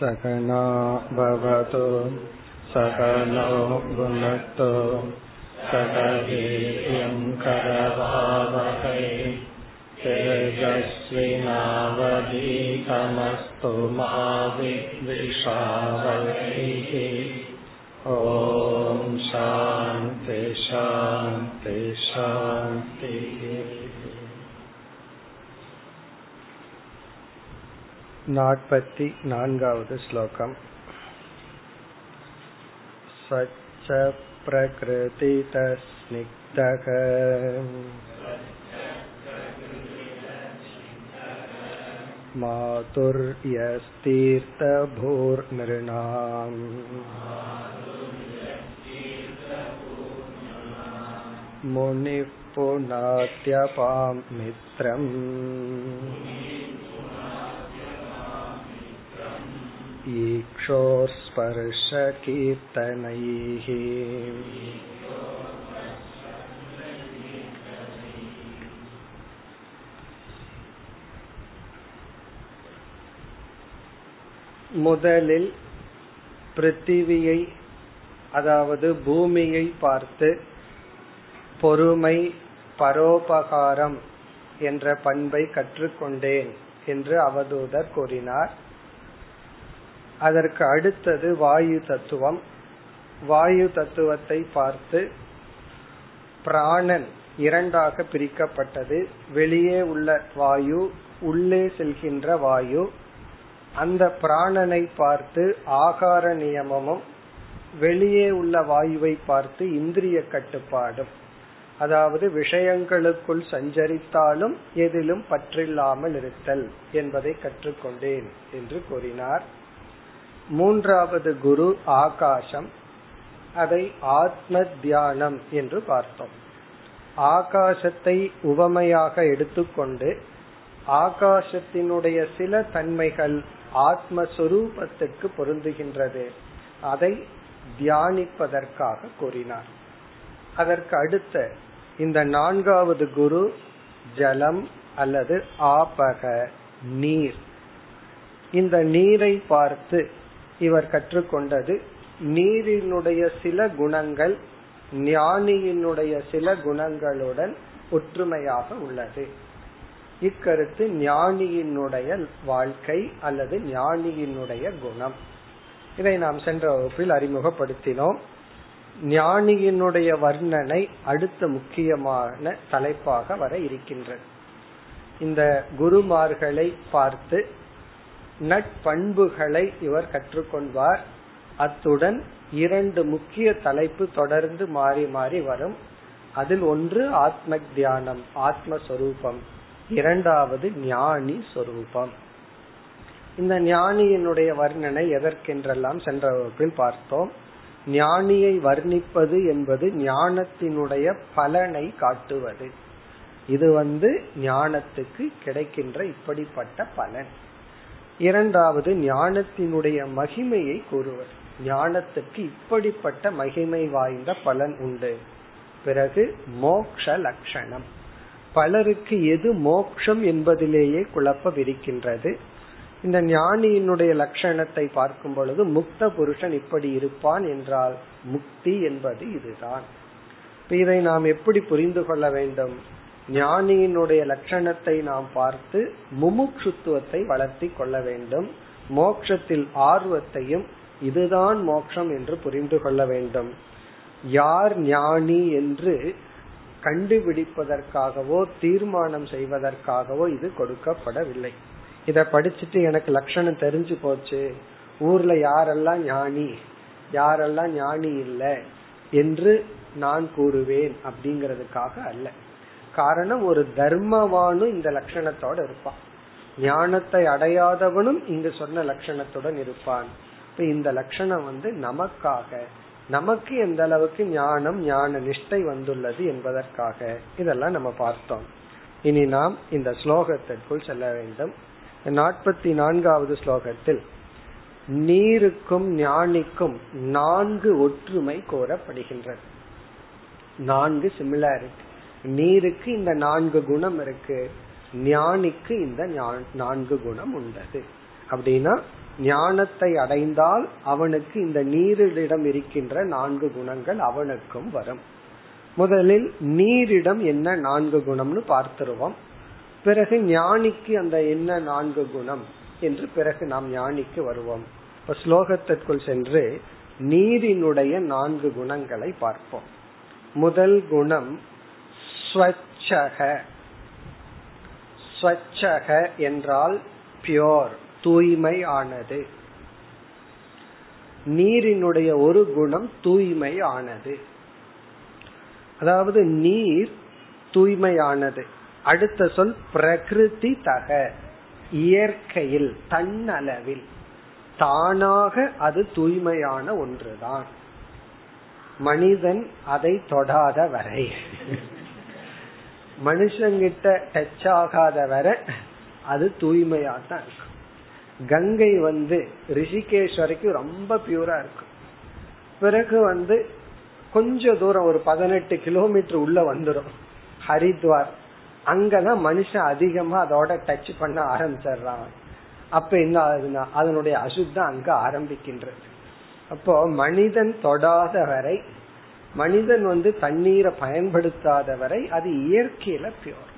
सकना भवतु सकनो भुनक्तु सकवीर्यं करवावहै तेजस्विनावधीतमस्तु मा विद्विषावहैः ॐ शान्ति शान्ति शान्तिः नाट्पति नान्गावद् श्लोकम् सच्च प्रकृतितस्निग्धः मातुर्यस्तीर्थभूर्नृणाम् मुनिः पुनात्यपां मित्रम् ईक्षोस्पर्शकीर्तनैः முதலில் பிருத்திவியை அதாவது பூமியை பார்த்து பொறுமை பரோபகாரம் என்ற பண்பை கற்றுக்கொண்டேன் என்று அவதூதர் கூறினார் அதற்கு அடுத்தது வாயு தத்துவம். வாயு தத்துவத்தை பார்த்து பிராணன் இரண்டாக பிரிக்கப்பட்டது. வெளியே உள்ள வாயு உள்ளே செல்கின்ற வாயு. அந்த பிராணனை பார்த்து ஆகார நியமமும் வெளியே உள்ள வாயுவை பார்த்து இந்திரிய கட்டுப்பாடும். அதாவது விஷயங்களுக்குள் சஞ்சரித்தாலும் எதிலும் பற்றில்லாமல் இருத்தல் என்பதை கற்றுக்கொண்டேன் என்று கூறினார். மூன்றாவது குரு ஆகாசம் அதை ஆத்ம தியானம் என்று பார்த்தோம். ஆகாசத்தை உவமையாக எடுத்துக்கொண்டு ஆகாசத்தினுடைய சில தன்மைகள் ஆத்மஸ்வரூபத்திற்கு பொருந்துகின்றது. அதை தியானிப்பதற்காக கூறினார். அதற்கு அடுத்த இந்த நான்காவது குரு ஜலம் அல்லது ஆபக நீர். இந்த நீரை பார்த்து இவர் கற்றுக்கொண்டது நீரினுடைய சில குணங்கள் ஞானியினுடைய சில குணங்களுடன் ஒற்றுமையாக உள்ளது. இக்கருத்து ஞானியினுடைய வாழ்க்கை அல்லது ஞானியினுடைய குணம். இதை நாம் சென்ற வகுப்பில் அறிமுகப்படுத்தினோம். ஞானியினுடைய வர்ணனை அடுத்த முக்கியமான தலைப்பாக வர இருக்கின்றது. இந்த குருமார்களை பார்த்து நட்பண்புகளை இவர் கற்றுக்கொள்வார். அத்துடன் இரண்டு முக்கிய தலைப்பு தொடர்ந்து மாறி மாறி வரும். அதில் ஒன்று ஆத்ம தியானம் ஆத்மஸ்வரூபம். இரண்டாவது ஞானி சொரூபம் இந்த ஞானியினுடைய வர்ணனை எதற்கென்றெல்லாம் சென்ற வகுப்பில் பார்த்தோம். ஞானியை வர்ணிப்பது என்பது ஞானத்தினுடைய பலனை காட்டுவது. இது வந்து ஞானத்துக்கு கிடைக்கின்ற இப்படிப்பட்ட பலன். இரண்டாவது ஞானத்தினுடைய மகிமையை கூறுவது ஞானத்துக்கு இப்படிப்பட்ட மகிமை வாய்ந்த பலன் உண்டு. பிறகு மோக்ஷ லட்சணம் பலருக்கு எது மோக்ஷம் என்பதிலேயே குழப்பம் இருக்கின்றது இந்த ஞானியினுடைய லட்சணத்தை பார்க்கும் பொழுது முக்த புருஷன் இப்படி இருப்பான் என்றால் முக்தி என்பது இதுதான். இதை நாம் எப்படி புரிந்து கொள்ள வேண்டும்? ஞானியினுடைய லட்சணத்தை நாம் பார்த்து முமுட்சுத்துவத்தை வளர்த்தி கொள்ள வேண்டும். மோக்ஷத்தில் ஆர்வத்தையும் இதுதான் மோக்ஷம் என்று புரிந்து கொள்ள வேண்டும். யார் ஞானி என்று கண்டுபிடிப்பதற்காகவோ தீர்மானம் செய்வதற்காகவோ இது கொடுக்கப்படவில்லை. இத படிச்சுட்டு எனக்கு லட்சணம் தெரிஞ்சு போச்சு. ஊர்ல யாரெல்லாம் ஞானி யாரெல்லாம் ஞானி இல்லை என்று நான் கூறுவேன் அப்படிங்கறதுக்காக அல்ல. காரணம் ஒரு தர்மவானும் இந்த லட்சணத்தோட இருப்பான். ஞானத்தை அடையாதவனும் இங்கு சொன்ன லட்சணத்துடன் இருப்பான். இந்த லட்சணம் வந்து நமக்காக நமக்கு எந்த அளவுக்கு ஞானம் ஞான நிஷ்டை வந்துள்ளது என்பதற்காக இதெல்லாம் நம்ம பார்த்தோம். இனி நாம் இந்த ஸ்லோகத்திற்குள் செல்ல வேண்டும். நாற்பத்தி நான்காவது ஸ்லோகத்தில் நீருக்கும் ஞானிக்கும் நான்கு ஒற்றுமை கோரப்படுகின்றது. நான்கு சிமிலாரிட்டி நீருக்கு இந்த நான்கு குணம் இருக்கு. ஞானிக்கு இந்த நான்கு குணம் உள்ளது அப்படின்னா ஞானத்தை அடைந்தால் அவனுக்கு இந்த நீரிடம் இருக்கின்ற நான்கு குணங்கள் அவனுக்கும் வரும். முதலில் நீரிடம் என்ன நான்கு குணம்னு பார்த்துருவோம். பிறகு ஞானிக்கு அந்த என்ன நான்கு குணம் என்று பிறகு நாம் ஞானிக்கு வருவோம். இப்ப ஸ்லோகத்திற்குள் சென்று நீரினுடைய நான்கு குணங்களை பார்ப்போம். முதல் குணம் ஸ்வச்சக. ஸ்வச்சக என்றால் பியோர் தூய்மை ஆனது நீரினுடைய ஒரு குணம் தூய்மை ஆனது அதாவது நீர் தூய்மையானது. அடுத்த சொல் பிரகிருதி தக. இயற்கையில் தன்னளவில். தானாக அது தூய்மையான ஒன்றுதான். மனிதன் அதை தொடாத வரை. மனுஷங்கிட்ட டச் ஆகாத வரை அது தூய்மையா தான் இருக்கும். கங்கை வந்து ரிஷிகேஷ் வரைக்கும் ரொம்ப பியூரா இருக்கும். பிறகு வந்து கொஞ்ச தூரம் ஒரு பதினெட்டு கிலோமீட்டர் உள்ள வந்துடும் ஹரித்வார். அங்கதான் மனுஷன் அதிகமா அதோட டச் பண்ண ஆரம்பிச்சிடுறான். அப்ப என்ன ஆகுதுன்னா அதனுடைய அசுத்தம் அங்க ஆரம்பிக்கின்றது. அப்போ மனிதன் தொடாத வரை மனிதன் வந்து தண்ணீரை பயன்படுத்தாத வரை அது இயற்கையில பியூர்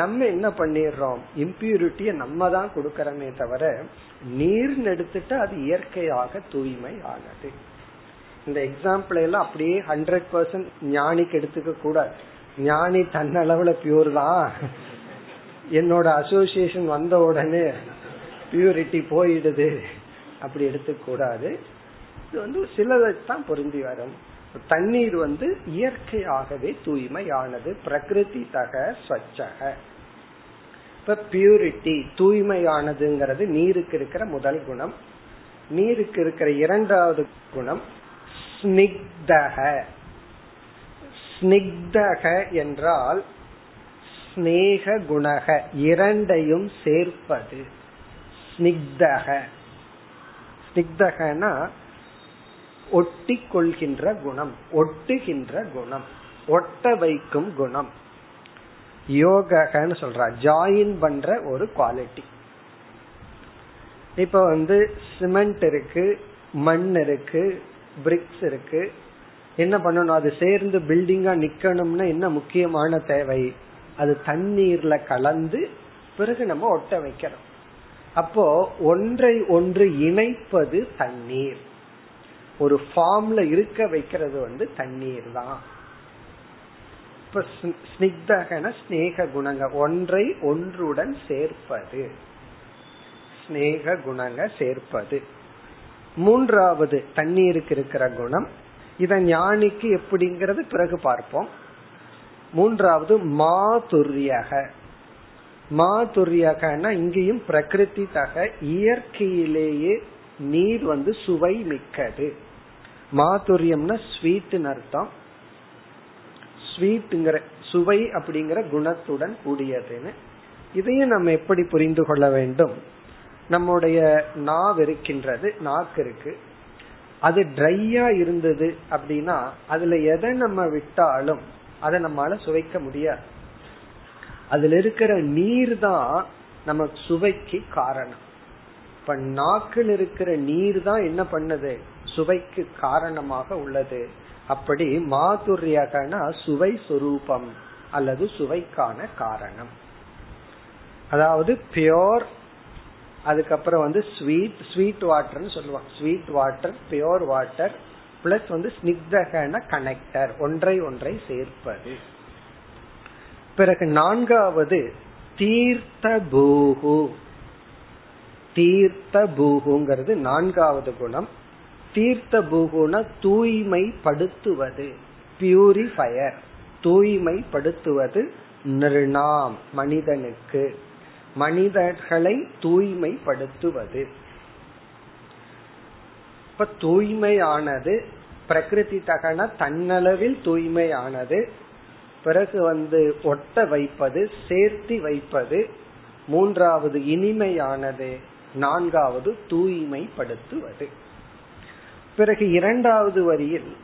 நம்ம என்ன பண்ணிடுறோம்? இம்பியூரிட்டிய நம்ம தான் கொடுக்கறமே தவிர நீர்னு எடுத்துட்டு அது இயற்கையாக தூய்மை ஆனது இந்த எக்ஸாம்பிள் எல்லாம் அப்படியே ஹண்ட்ரட் பர்சன்ட் ஞானிக்கு எடுத்துக்க கூடாது. ஞானி தன்னளவுல பியூர் தான். என்னோட அசோசியேஷன் வந்த உடனே பியூரிட்டி போயிடுது. அப்படி எடுத்துக்கூடாது இது வந்து சிலதான் பொருந்தி வரும். தண்ணீர் வந்து இயற்கையாகவே தூய்மையானது. பிரகிருதி தக ஸ்வச்சக. இப்ப பியூரிட்டி தூய்மையானதுங்கிறது நீருக்கு இருக்கிற முதல் குணம். நீருக்கு இருக்கிற இரண்டாவது குணம் ஸ்னிக்தக. ஸ்னிக்தக என்றால் ஸ்னேக குணக இரண்டையும் சேர்ப்பது. ஸ்னிக்தக. ஸ்னிக்தகனா ஒட்டி கொள்கின்ற குணம் ஒட்டுகின்ற குணம் ஒட்ட வைக்கும் குணம். யோகன்னு சொல்ற ஜாயின் பண்ற ஒரு குவாலிட்டி இப்ப வந்து சிமெண்ட் இருக்கு மண் இருக்கு பிரிக்ஸ் இருக்கு. என்ன பண்ணணும்? அது சேர்ந்து பில்டிங்கா நிக்கணும்னா என்ன முக்கியமான தேவை? அது தண்ணீர்ல கலந்து பிறகு நம்ம ஒட்ட வைக்கிறோம் அப்போ ஒன்றை ஒன்று இணைப்பது தண்ணீர். ஒரு ஃபார்ம்ல இருக்க வைக்கிறது வந்து தண்ணீர் தான். இப்ப ஸ்னிக்தகன ஸ்னேக குணங்க ஒன்றை ஒன்றுடன் சேர்ப்பது. ஸ்னேக குணங்க சேர்ப்பது. மூன்றாவது தண்ணீருக்கு இருக்கிற குணம். இத ஞானிக்கு எப்படிங்கிறது பிறகு பார்ப்போம். மூன்றாவது மாதுரியக. மாதுரியகனா இங்கேயும் பிரகிருதி தக இயற்கையிலேயே நீர் வந்து சுவை மிக்கது. மாதுரியம்னா ஸ்வீட்னு அர்த்தம். ஸ்வீட்ங்கிற சுவை அப்படிங்கிற குணத்துடன் கூடியதுன்னு. இதையும் நம்ம எப்படி புரிந்து கொள்ள வேண்டும்? நம்முடைய நாவ் இருக்கின்றது நாக்கு இருக்கு. அது ட்ரையா இருந்தது அப்படின்னா அதுல எதை நம்ம விட்டாலும் அதை நம்மளால சுவைக்க முடியாது. அதுல இருக்கிற நீர் தான் நம்ம சுவைக்கு காரணம். இப்ப நாக்கில் இருக்கிற நீர் தான் என்ன பண்ணுது? சுவைக்கு காரணமாக உள்ளது. அப்படி மாதுரியகனா சுவை சுரூபம் அல்லது சுவைக்கான காரணம். அதாவது பியோர் அதுக்கப்புறம் வந்து ஸ்வீட் ஸ்வீட் வாட்டர்னு சொல்லுவாங்க. Sweet water pure water plus வந்து ஸ்னிக்தகன கனெக்டர் ஒன்றை ஒன்றை சேர்ப்பது. பிறகு நான்காவது தீர்த்த பூகு தீர்த்த பூகுங்கிறது நான்காவது குணம். தீர்த்த பூகுன தூய்மைப்படுத்துவது. பியூரிஃபயர் தூய்மைப்படுத்துவது நிர்ணாம் மனிதனுக்கு. மனிதர்களை தூய்மைப்படுத்துவது. இப்ப தூய்மையானது பிரகிருதி தகன தன்னளவில் தூய்மையானது பிறகு வந்து ஒட்ட வைப்பது சேர்த்தி வைப்பது மூன்றாவது இனிமையானது நான்காவது தூய்மைப்படுத்துவது. பிறகு இரண்டாவது வரியில்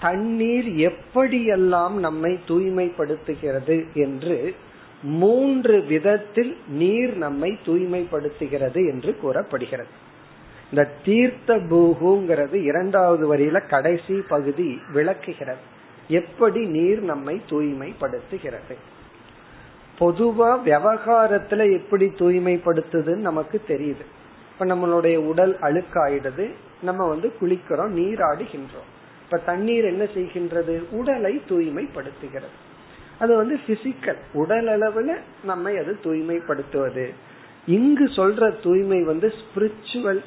தண்ணீர் எப்படியெல்லாம் நம்மை தூய்மைப்படுத்துகிறது? என்று மூன்று விதத்தில் நீர் நம்மை தூய்மைப்படுத்துகிறது என்று கூறப்படுகிறது. இந்த தீர்த்த பூகுங்கிறது இரண்டாவது வரியில கடைசி பகுதி விளக்குகிறது. எப்படி நீர் நம்மை தூய்மைப்படுத்துகிறது? பொதுவா விவகாரத்துல எப்படி தூய்மைப்படுத்துதுன்னு நமக்கு தெரியுது. இப்ப நம்மளுடைய உடல் அழுக்காயிடுது. நம்ம வந்து குளிக்கிறோம் நீராடுகின்றோம் இப்ப தண்ணீர் என்ன செய்கின்றது? உடலை தூய்மைப்படுத்துகிறது. அது வந்து பிசிக்கல் உடல் அளவுல நம்மை அது தூய்மைப்படுத்துவது. இங்கு சொல்ற தூய்மை வந்து ஸ்பிரிச்சுவல்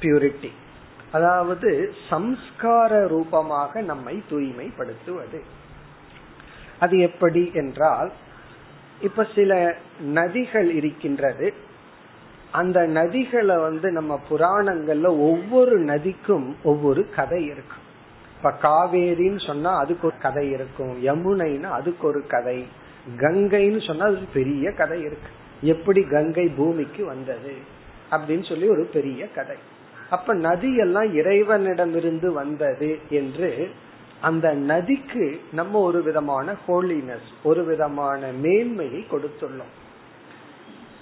பியூரிட்டி அதாவது சம்ஸ்கார ரூபமாக நம்மை தூய்மைப்படுத்துவது. அது எப்படி என்றால் இப்ப சில நதிகள் இருக்கின்றது. அந்த நதிகளை வந்து நம்ம புராணங்கள்ல ஒவ்வொரு நதிக்கும் ஒவ்வொரு கதை இருக்கும். இப்ப காவேரின்னு சொன்னா அதுக்கு ஒரு கதை இருக்கும். யமுனைன்னு அதுக்கு ஒரு கதை. கங்கைன்னு சொன்னா அது பெரிய கதை இருக்கு. எப்படி கங்கை பூமிக்கு வந்தது அப்படின்னு சொல்லி ஒரு பெரிய கதை. அப்ப நதி எல்லாம் இறைவனிடமிருந்து வந்தது என்று அந்த நதிக்கு நம்ம ஒரு விதமான ஹோலினஸ் ஒரு விதமான மேன்மையை கொடுத்துள்ளோம்.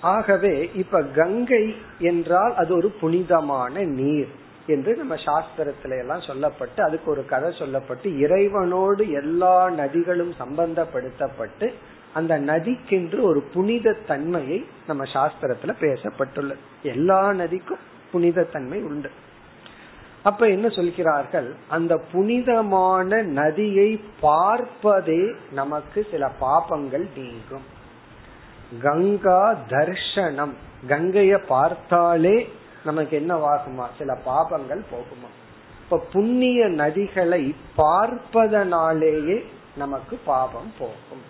ஆகவே இப்ப கங்கை என்றால் அது ஒரு புனிதமான நீர் என்று நம்ம சாஸ்திரத்துல எல்லாம் சொல்லப்பட்டு அதுக்கு ஒரு கதை சொல்லப்பட்டு இறைவனோடு எல்லா நதிகளும் சம்பந்தப்படுத்தப்பட்டு அந்த நதிக்கென்று ஒரு புனித தன்மையை நம்ம சாஸ்திரத்துல பேசப்பட்டுள்ளது. எல்லா நதிக்கும் புனித தன்மை உண்டு. அப்ப என்ன சொல்கிறார்கள்? அந்த புனிதமான நதியை பார்ப்பதே நமக்கு சில பாபங்கள் நீங்கும். கங்கா தர்ஷனம். கங்கைய பார்த்தாலே நமக்கு என்ன வாகுமா? சில பாபங்கள் போகுமா? இப்ப புண்ணிய நதிகளை பார்ப்பதனாலேயே நமக்கு பாபம் போகும்.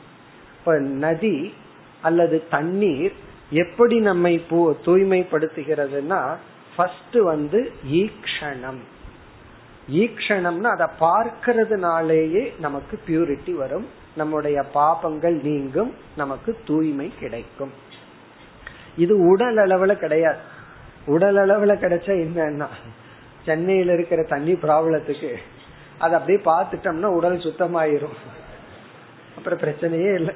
இப்ப நதி அல்லது தண்ணீர் எப்படி நம்மை தூய்மைப்படுத்துகிறதுனா ஃபர்ஸ்ட் வந்து ஈக்ஷணம். ஈக்ஷணம்னா அதை பார்க்கறதுனாலேயே நமக்கு பியூரிட்டி வரும். நம்முடைய பாபங்கள் நீங்கும் நமக்கு தூய்மை கிடைக்கும். இது உடல் அளவுல கிடையாது. உடல் அளவுல கிடைச்சா என்னன்னா சென்னையில இருக்கிற தண்ணி ப்ராப்ளத்துக்கு அதை அப்படியே பார்த்துட்டோம்னா உடல் சுத்தமாயிரும். அப்புறம் பிரச்சனையே இல்லை.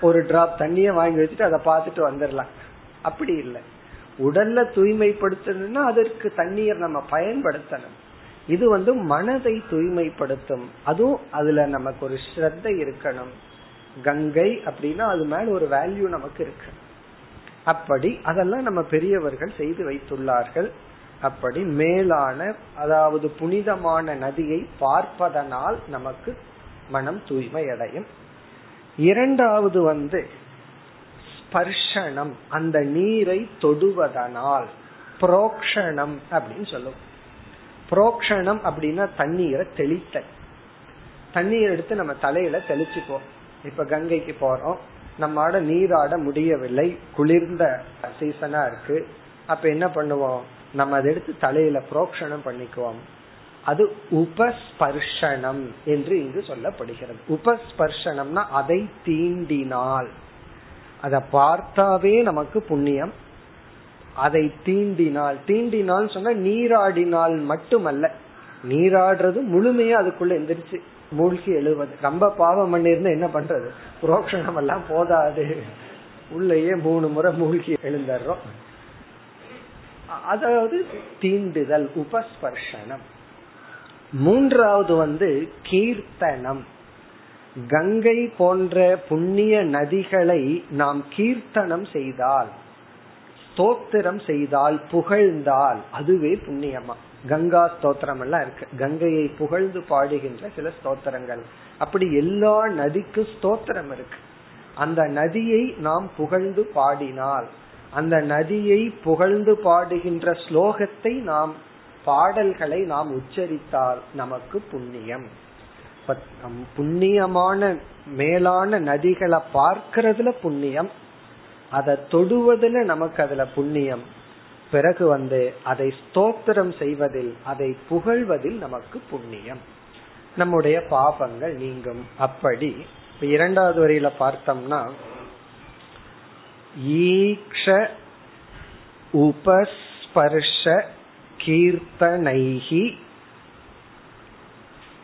ஒரு டிராப் தண்ணிய வாங்கி வச்சுட்டு அதை பார்த்துட்டு வந்துடலாம். அப்படி இல்லை. உடல்ல தூய்மைப்படுத்தணும்னா அதற்கு தண்ணீர் நம்ம பயன்படுத்தணும். இது வந்து மனதை தூய்மைப்படுத்தும். அதுவும் அதுல நமக்கு ஒரு ஸ்ரத்த இருக்கணும். கங்கை அப்படின்னா அது மேல ஒரு வேல்யூ நமக்கு இருக்கு. அப்படி அதெல்லாம் நம்ம பெரியவர்கள் செய்து வைத்துள்ளார்கள். அப்படி மேலான அதாவது புனிதமான நதியை பார்ப்பதனால் நமக்கு மனம் தூய்மை அடையும் இரண்டாவது வந்து ஸ்பர்ஷனம் அந்த நீரை தொடுவதனால் புரோக்ஷணம் அப்படின்னு சொல்லுவோம். புரோக்ஷணம் அப்படின்னா தண்ணீரை தெளித்த தண்ணீர் எடுத்து நம்ம தலையில தெளிச்சுக்குவோம். இப்ப கங்கைக்கு போறோம். நம்மாட நீராட முடியவில்லை. குளிர்ந்த சீசனா இருக்கு. அப்ப என்ன பண்ணுவோம்? நம்ம அதை எடுத்து தலையில புரோக்ஷணம் பண்ணிக்குவோம். அது உபஸ்பர்ஷனம் என்று இங்கு சொல்லப்படுகிறது. உபஸ்பர்ஷனம்னா அதை தீண்டினால். அதை பார்த்தாவே நமக்கு புண்ணியம் அதை தீண்டினால் தீண்டினால் சொன்னா நீராடினால் மட்டுமல்ல நீராடுறது முழுமையா அதுக்குள்ள எந்திரிச்சு மூழ்கி எழுவது. ரொம்ப பாவம் பண்ணிருந்தா என்ன பண்றது? புரோக்ஷணம் எல்லாம் போதாது. உள்ளேயே மூணு முறை மூழ்கி எழுந்துடுறோம் அதாவது தீண்டுதல் உபஸ்பர்ஷனம். மூன்றாவது வந்து கீர்த்தனம். கங்கை போன்ற புண்ணிய நதிகளை நாம் கீர்த்தனம் செய்தால் ஸ்தோத்திரம் செய்தால் புகழ்ந்தால் அதுவே புண்ணியமா. கங்கா ஸ்தோத்திரம் எல்லாம் இருக்கு. கங்கையை புகழ்ந்து பாடுகின்ற சில ஸ்தோத்திரங்கள். அப்படி எல்லா நதிக்கும் ஸ்தோத்திரம் இருக்கு. அந்த நதியை நாம் புகழ்ந்து பாடினால் அந்த நதியை புகழ்ந்து பாடுகின்ற ஸ்லோகத்தை நாம் பாடல்களை நாம் உச்சரித்தால் நமக்கு புண்ணியம். புண்ணியமான மேலான நதிகளை பார்க்கறதுல புண்ணியம். அதை தொடுவதில் நமக்கு அதுல புண்ணியம். பிறகு வந்து அதை ஸ்தோத்திரம் செய்வதில் அதை புகழ்வதில் நமக்கு புண்ணியம். நம்முடைய பாபங்கள் நீங்கும். அப்படி இரண்டாவது வரியில பார்த்தோம்னா ஈக்ஷ உபஸ்பர்ஷ கீர்த்தனைகி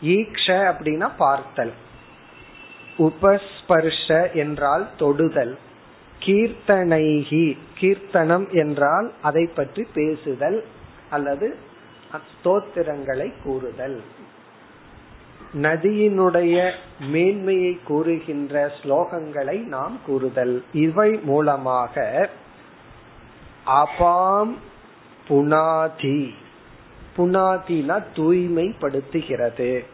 ஈக்ஷ அப்படின்னா பார்த்தல். உபஸ்பர்ஷ என்றால் தொடுதல். கீர்த்தனைகி கீர்த்தனம் என்றால் அதை பற்றி பேசுதல் அல்லது ஸ்தோத்திரங்களை கூறுதல். நதியினுடைய மேன்மையை கூறுகின்ற ஸ்லோகங்களை நாம் கூறுதல். இவை மூலமாக அபாம் புனாதி புனாதினா தூய்மைப்படுத்துகிறது.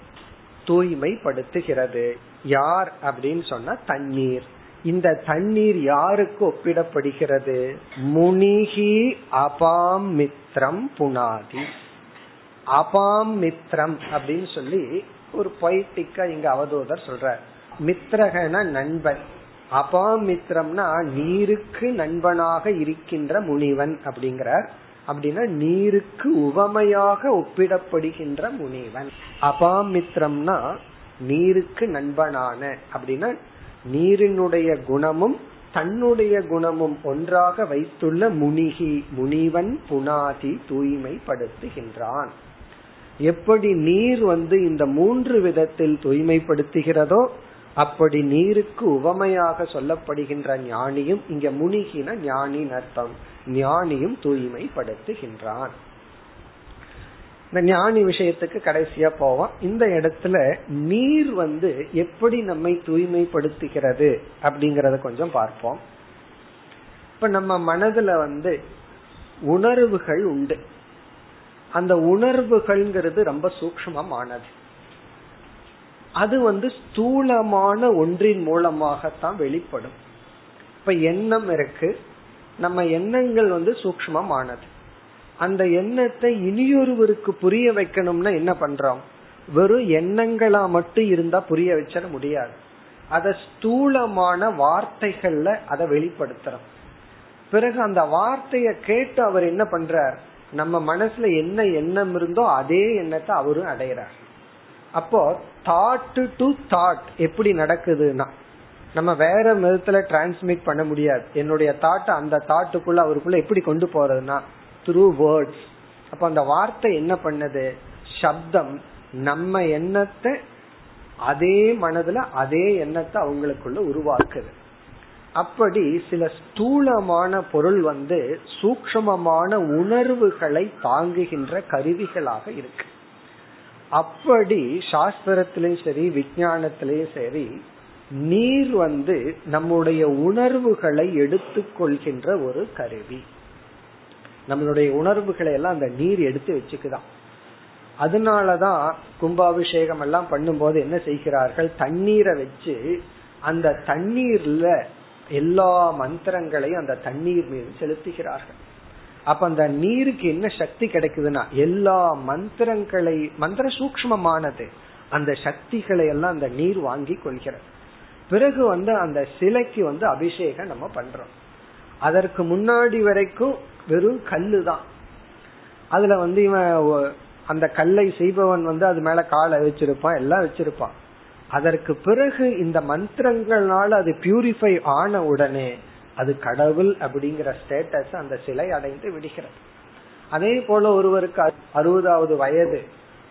தூய்மைப்படுத்துகிறது. யார் அப்படின்னு சொன்னா தண்ணீர். இந்த தண்ணீர் யாருக்கு ஒப்பிடப்படுகிறது? முனிகி அபாம் மித்ரம் புனாதி. அபாம் மித்ரம் அப்படின்னு சொல்லி ஒரு பொய்டிக்கா இங்க அவதூதர் சொல்ற மித்ரகன நண்பன். அபாம் மித்ரம்னா நீருக்கு நண்பனாக இருக்கின்ற முனிவன் அப்படிங்கிறார். அப்படின்னா நீருக்கு உவமையாக ஒப்பிடப்படுகின்ற முனிவன். அபாமித்ரம்னா நீருக்கு நண்பனான. அப்படின்னா நீரினுடைய குணமும் தன்னுடைய குணமும் ஒன்றாக வைத்துள்ள முனிகி முனிவன் புனாதி தூய்மைப்படுத்துகின்றான். எப்படி நீர் வந்து இந்த மூன்று விதத்தில் தூய்மைப்படுத்துகிறதோ அப்படி நீருக்கு உவமையாக சொல்லப்படுகின்ற ஞானியும் இங்க முனிகின ஞானி அர்த்தம். ஞானியும் தூய்மைப்படுத்துகின்றான். இந்த ஞானி விஷயத்துக்கு கடைசியா போவோம். இந்த இடத்துல நீர் வந்து எப்படி நம்மை தூய்மைப்படுத்துகிறது அப்படிங்கறத கொஞ்சம் பார்ப்போம். இப்ப நம்ம மனதுல வந்து உணர்வுகள் உண்டு. அந்த உணர்வுகள்ங்கிறது ரொம்ப சூக்மமானது அது வந்து ஸ்தூலமான ஒன்றின் மூலமாகத்தான் வெளிப்படும். இப்ப எண்ணம் இருக்கு. நம்ம எண்ணங்கள் வந்து சூக்மமானது அந்த எண்ணத்தை இனியொருவருக்கு புரிய வைக்கணும்னா என்ன பண்றோம்? வெறும் எண்ணங்களா மட்டும் இருந்தா புரிய வச்சிட முடியாது. அத ஸ்தூலமான வார்த்தைகள்ல அதை வெளிப்படுத்துறோம். பிறகு அந்த வார்த்தைய கேட்டு அவர் என்ன பண்றார்? நம்ம மனசுல என்ன எண்ணம் இருந்தோ அதே எண்ணத்தை அவரும் அடையிறார். அப்போ தாட் டு தாட் எப்படி நடக்குதுன்னா நம்ம வேற விதத்துல டிரான்ஸ்மிட் பண்ண முடியாது. என்னுடைய தாட் அந்த தாட்டுக்குள்ள அவருக்குள்ள எப்படி கொண்டு போறதுன்னா த்ரூ வேர்ட்ஸ் அப்ப அந்த வார்த்தை என்ன பண்ணது? சப்தம் நம்ம எண்ணத்தை அதே மனதுல அதே எண்ணத்தை அவங்களுக்குள்ள உருவாக்குது. அப்படி சில ஸ்தூலமான பொருள் வந்து சூக்ஷமமான உணர்வுகளை தாங்குகின்ற கருவிகளாக இருக்கு. அப்படி சாஸ்திரத்திலையும் சரி விஞ்ஞானத்திலையும் சரி நீர் வந்து நம்முடைய உணர்வுகளை எடுத்துக்கொள்கின்ற ஒரு கருவி. நம்மளுடைய உணர்வுகளை எல்லாம் அந்த நீர் எடுத்து வச்சுக்குதான். அதனாலதான் கும்பாபிஷேகம் எல்லாம் பண்ணும்போது என்ன செய்கிறார்கள்? தண்ணீரை வச்சு அந்த தண்ணீர்ல எல்லா மந்திரங்களையும் அந்த தண்ணீர் மீது செலுத்துகிறார்கள். அப்ப அந்த நீருக்கு என்ன சக்தி கிடைக்குதுன்னா எல்லா மந்திரங்களை மந்திர சூக்மமானது அந்த சக்திகளை எல்லாம் அந்த நீர் வாங்கி கொள்கிறது. பிறகு வந்து அந்த சிலைக்கு வந்து அபிஷேகம் நம்ம பண்றோம். அதற்கு முன்னாடி வரைக்கும் வெறும் கல்லு தான் அதுல வந்து இவன் அந்த கல்லை செய்பவன் வந்து அது மேல காலை வச்சிருப்பான் எல்லாம் வச்சிருப்பான். அதற்கு பிறகு இந்த மந்திரங்களால அது பியூரிஃபை ஆன உடனே அது கடவுள் அப்படிங்கிற ஸ்டேட்டஸ் அந்த சிலை அடைந்து விடுகிறது. அதே போல ஒருவருக்கு அறுபதாவது வயது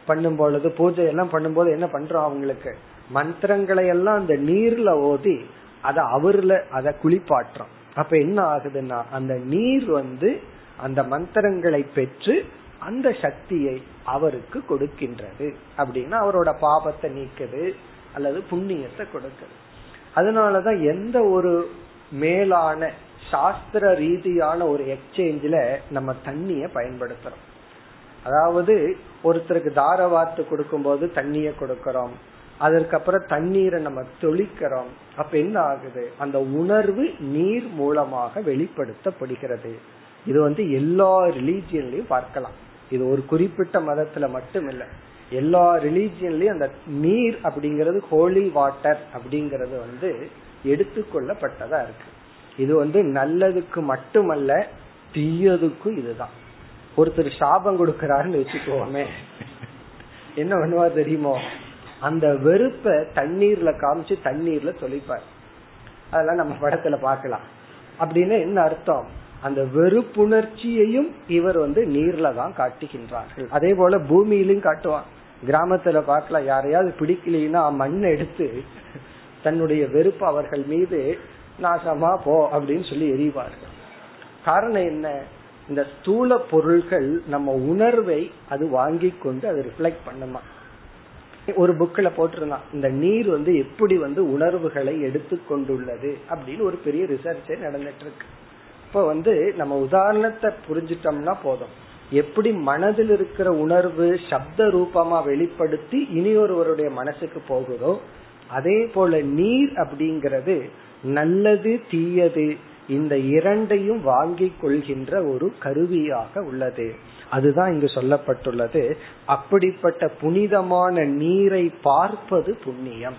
பண்ணும் பொழுது பூஜை எல்லாம் பண்ணும்போது என்ன பண்றோம் அவங்களுக்கு? மந்திரங்களை எல்லாம் அந்த நீர்ல ஓதி அத அவர்ல அதை குளிப்பாட்டுறோம். அப்ப என்ன ஆகுதுன்னா அந்த நீர் வந்து அந்த மந்திரங்களை பெற்று அந்த சக்தியை அவருக்கு கொடுக்கின்றது. அப்படின்னா அவரோட பாபத்தை நீக்குது அல்லது புண்ணியத்தை கொடுக்குது. அதனாலதான் எந்த ஒரு மேலான சாஸ்திர ரீதியான ஒரு எக்ஸ்சேஞ்சில நம்ம தண்ணிய பயன்படுத்துறோம். அதாவது ஒருத்தருக்கு தாரவாத்து கொடுக்கும்போது கொடுக்கும் போது தண்ணிய கொடுக்கறோம். அதற்கப்புறம் தண்ணீரை நம்ம தொளிக்கிறோம். அப்ப என்ன ஆகுது? அந்த உணர்வு நீர் மூலமாக வெளிப்படுத்தப்படுகிறது. இது வந்து எல்லா ரிலீஜியன்லயும் பார்க்கலாம். இது ஒரு குறிப்பிட்ட மதத்துல மட்டும் இல்ல எல்லா ரிலீஜியன்லயும் அந்த நீர் அப்படிங்கிறது ஹோலி வாட்டர் அப்படிங்கறது வந்து எடுத்துக்கொள்ளப்பட்டதா இருக்கு. இது வந்து நல்லதுக்கு மட்டுமல்ல தீயதுக்கும் இதுதான். ஒருத்தர் சாபம் கொடுக்கிறாருன்னு வச்சுக்கோமே. என்ன பண்ணுவா தெரியுமோ? அந்த வெறுப்ப தண்ணீர்ல காமிச்சு தண்ணீர்ல சொல்லிப்பார். அதெல்லாம் நம்ம படத்துல பாக்கலாம் அப்படின்னு என்ன அர்த்தம்? அந்த வெறுப்புணர்ச்சியையும் இவர் வந்து நீர்ல தான் காட்டுகின்றார்கள். அதே போல பூமியிலும் காட்டுவான் கிராமத்துல பார்க்கலாம். யாரையாவது பிடிக்கலைன்னா மண் எடுத்து தன்னுடைய வெறுப்பு அவர்கள் மீது நாசமா போ அப்படின்னு சொல்லி எறிவார்கள். காரணம் என்ன? இந்த ஸ்தூல பொருள்கள் நம்ம உணர்வை அது வாங்கி கொண்டு அது ரிஃப்ளெக்ட் பண்ணுமா? ஒரு புக்கில் போட்டிருந்தான். இந்த நீர் வந்து எப்படி வந்து உணர்வுகளை எடுத்து கொண்டுள்ளது அப்படின்னு ஒரு பெரிய ரிசர்ச்சே நடந்துட்டு இருக்கு இப்ப வந்து நம்ம உதாரணத்தை புரிஞ்சிட்டோம்னா போதும். எப்படி மனதில் இருக்கிற உணர்வு சப்த ரூபமா வெளிப்படுத்தி இனி ஒருவருடைய மனசுக்கு போகுதோ அதே போல நீர் அப்படிங்கிறது நல்லது தீயது இந்த இரண்டையும் வாங்கிக் கொள்கின்ற ஒரு கருவியாக உள்ளது. அதுதான் இங்கு சொல்லப்பட்டுள்ளது. அப்படிப்பட்ட புனிதமான நீரை பார்ப்பது புண்ணியம்.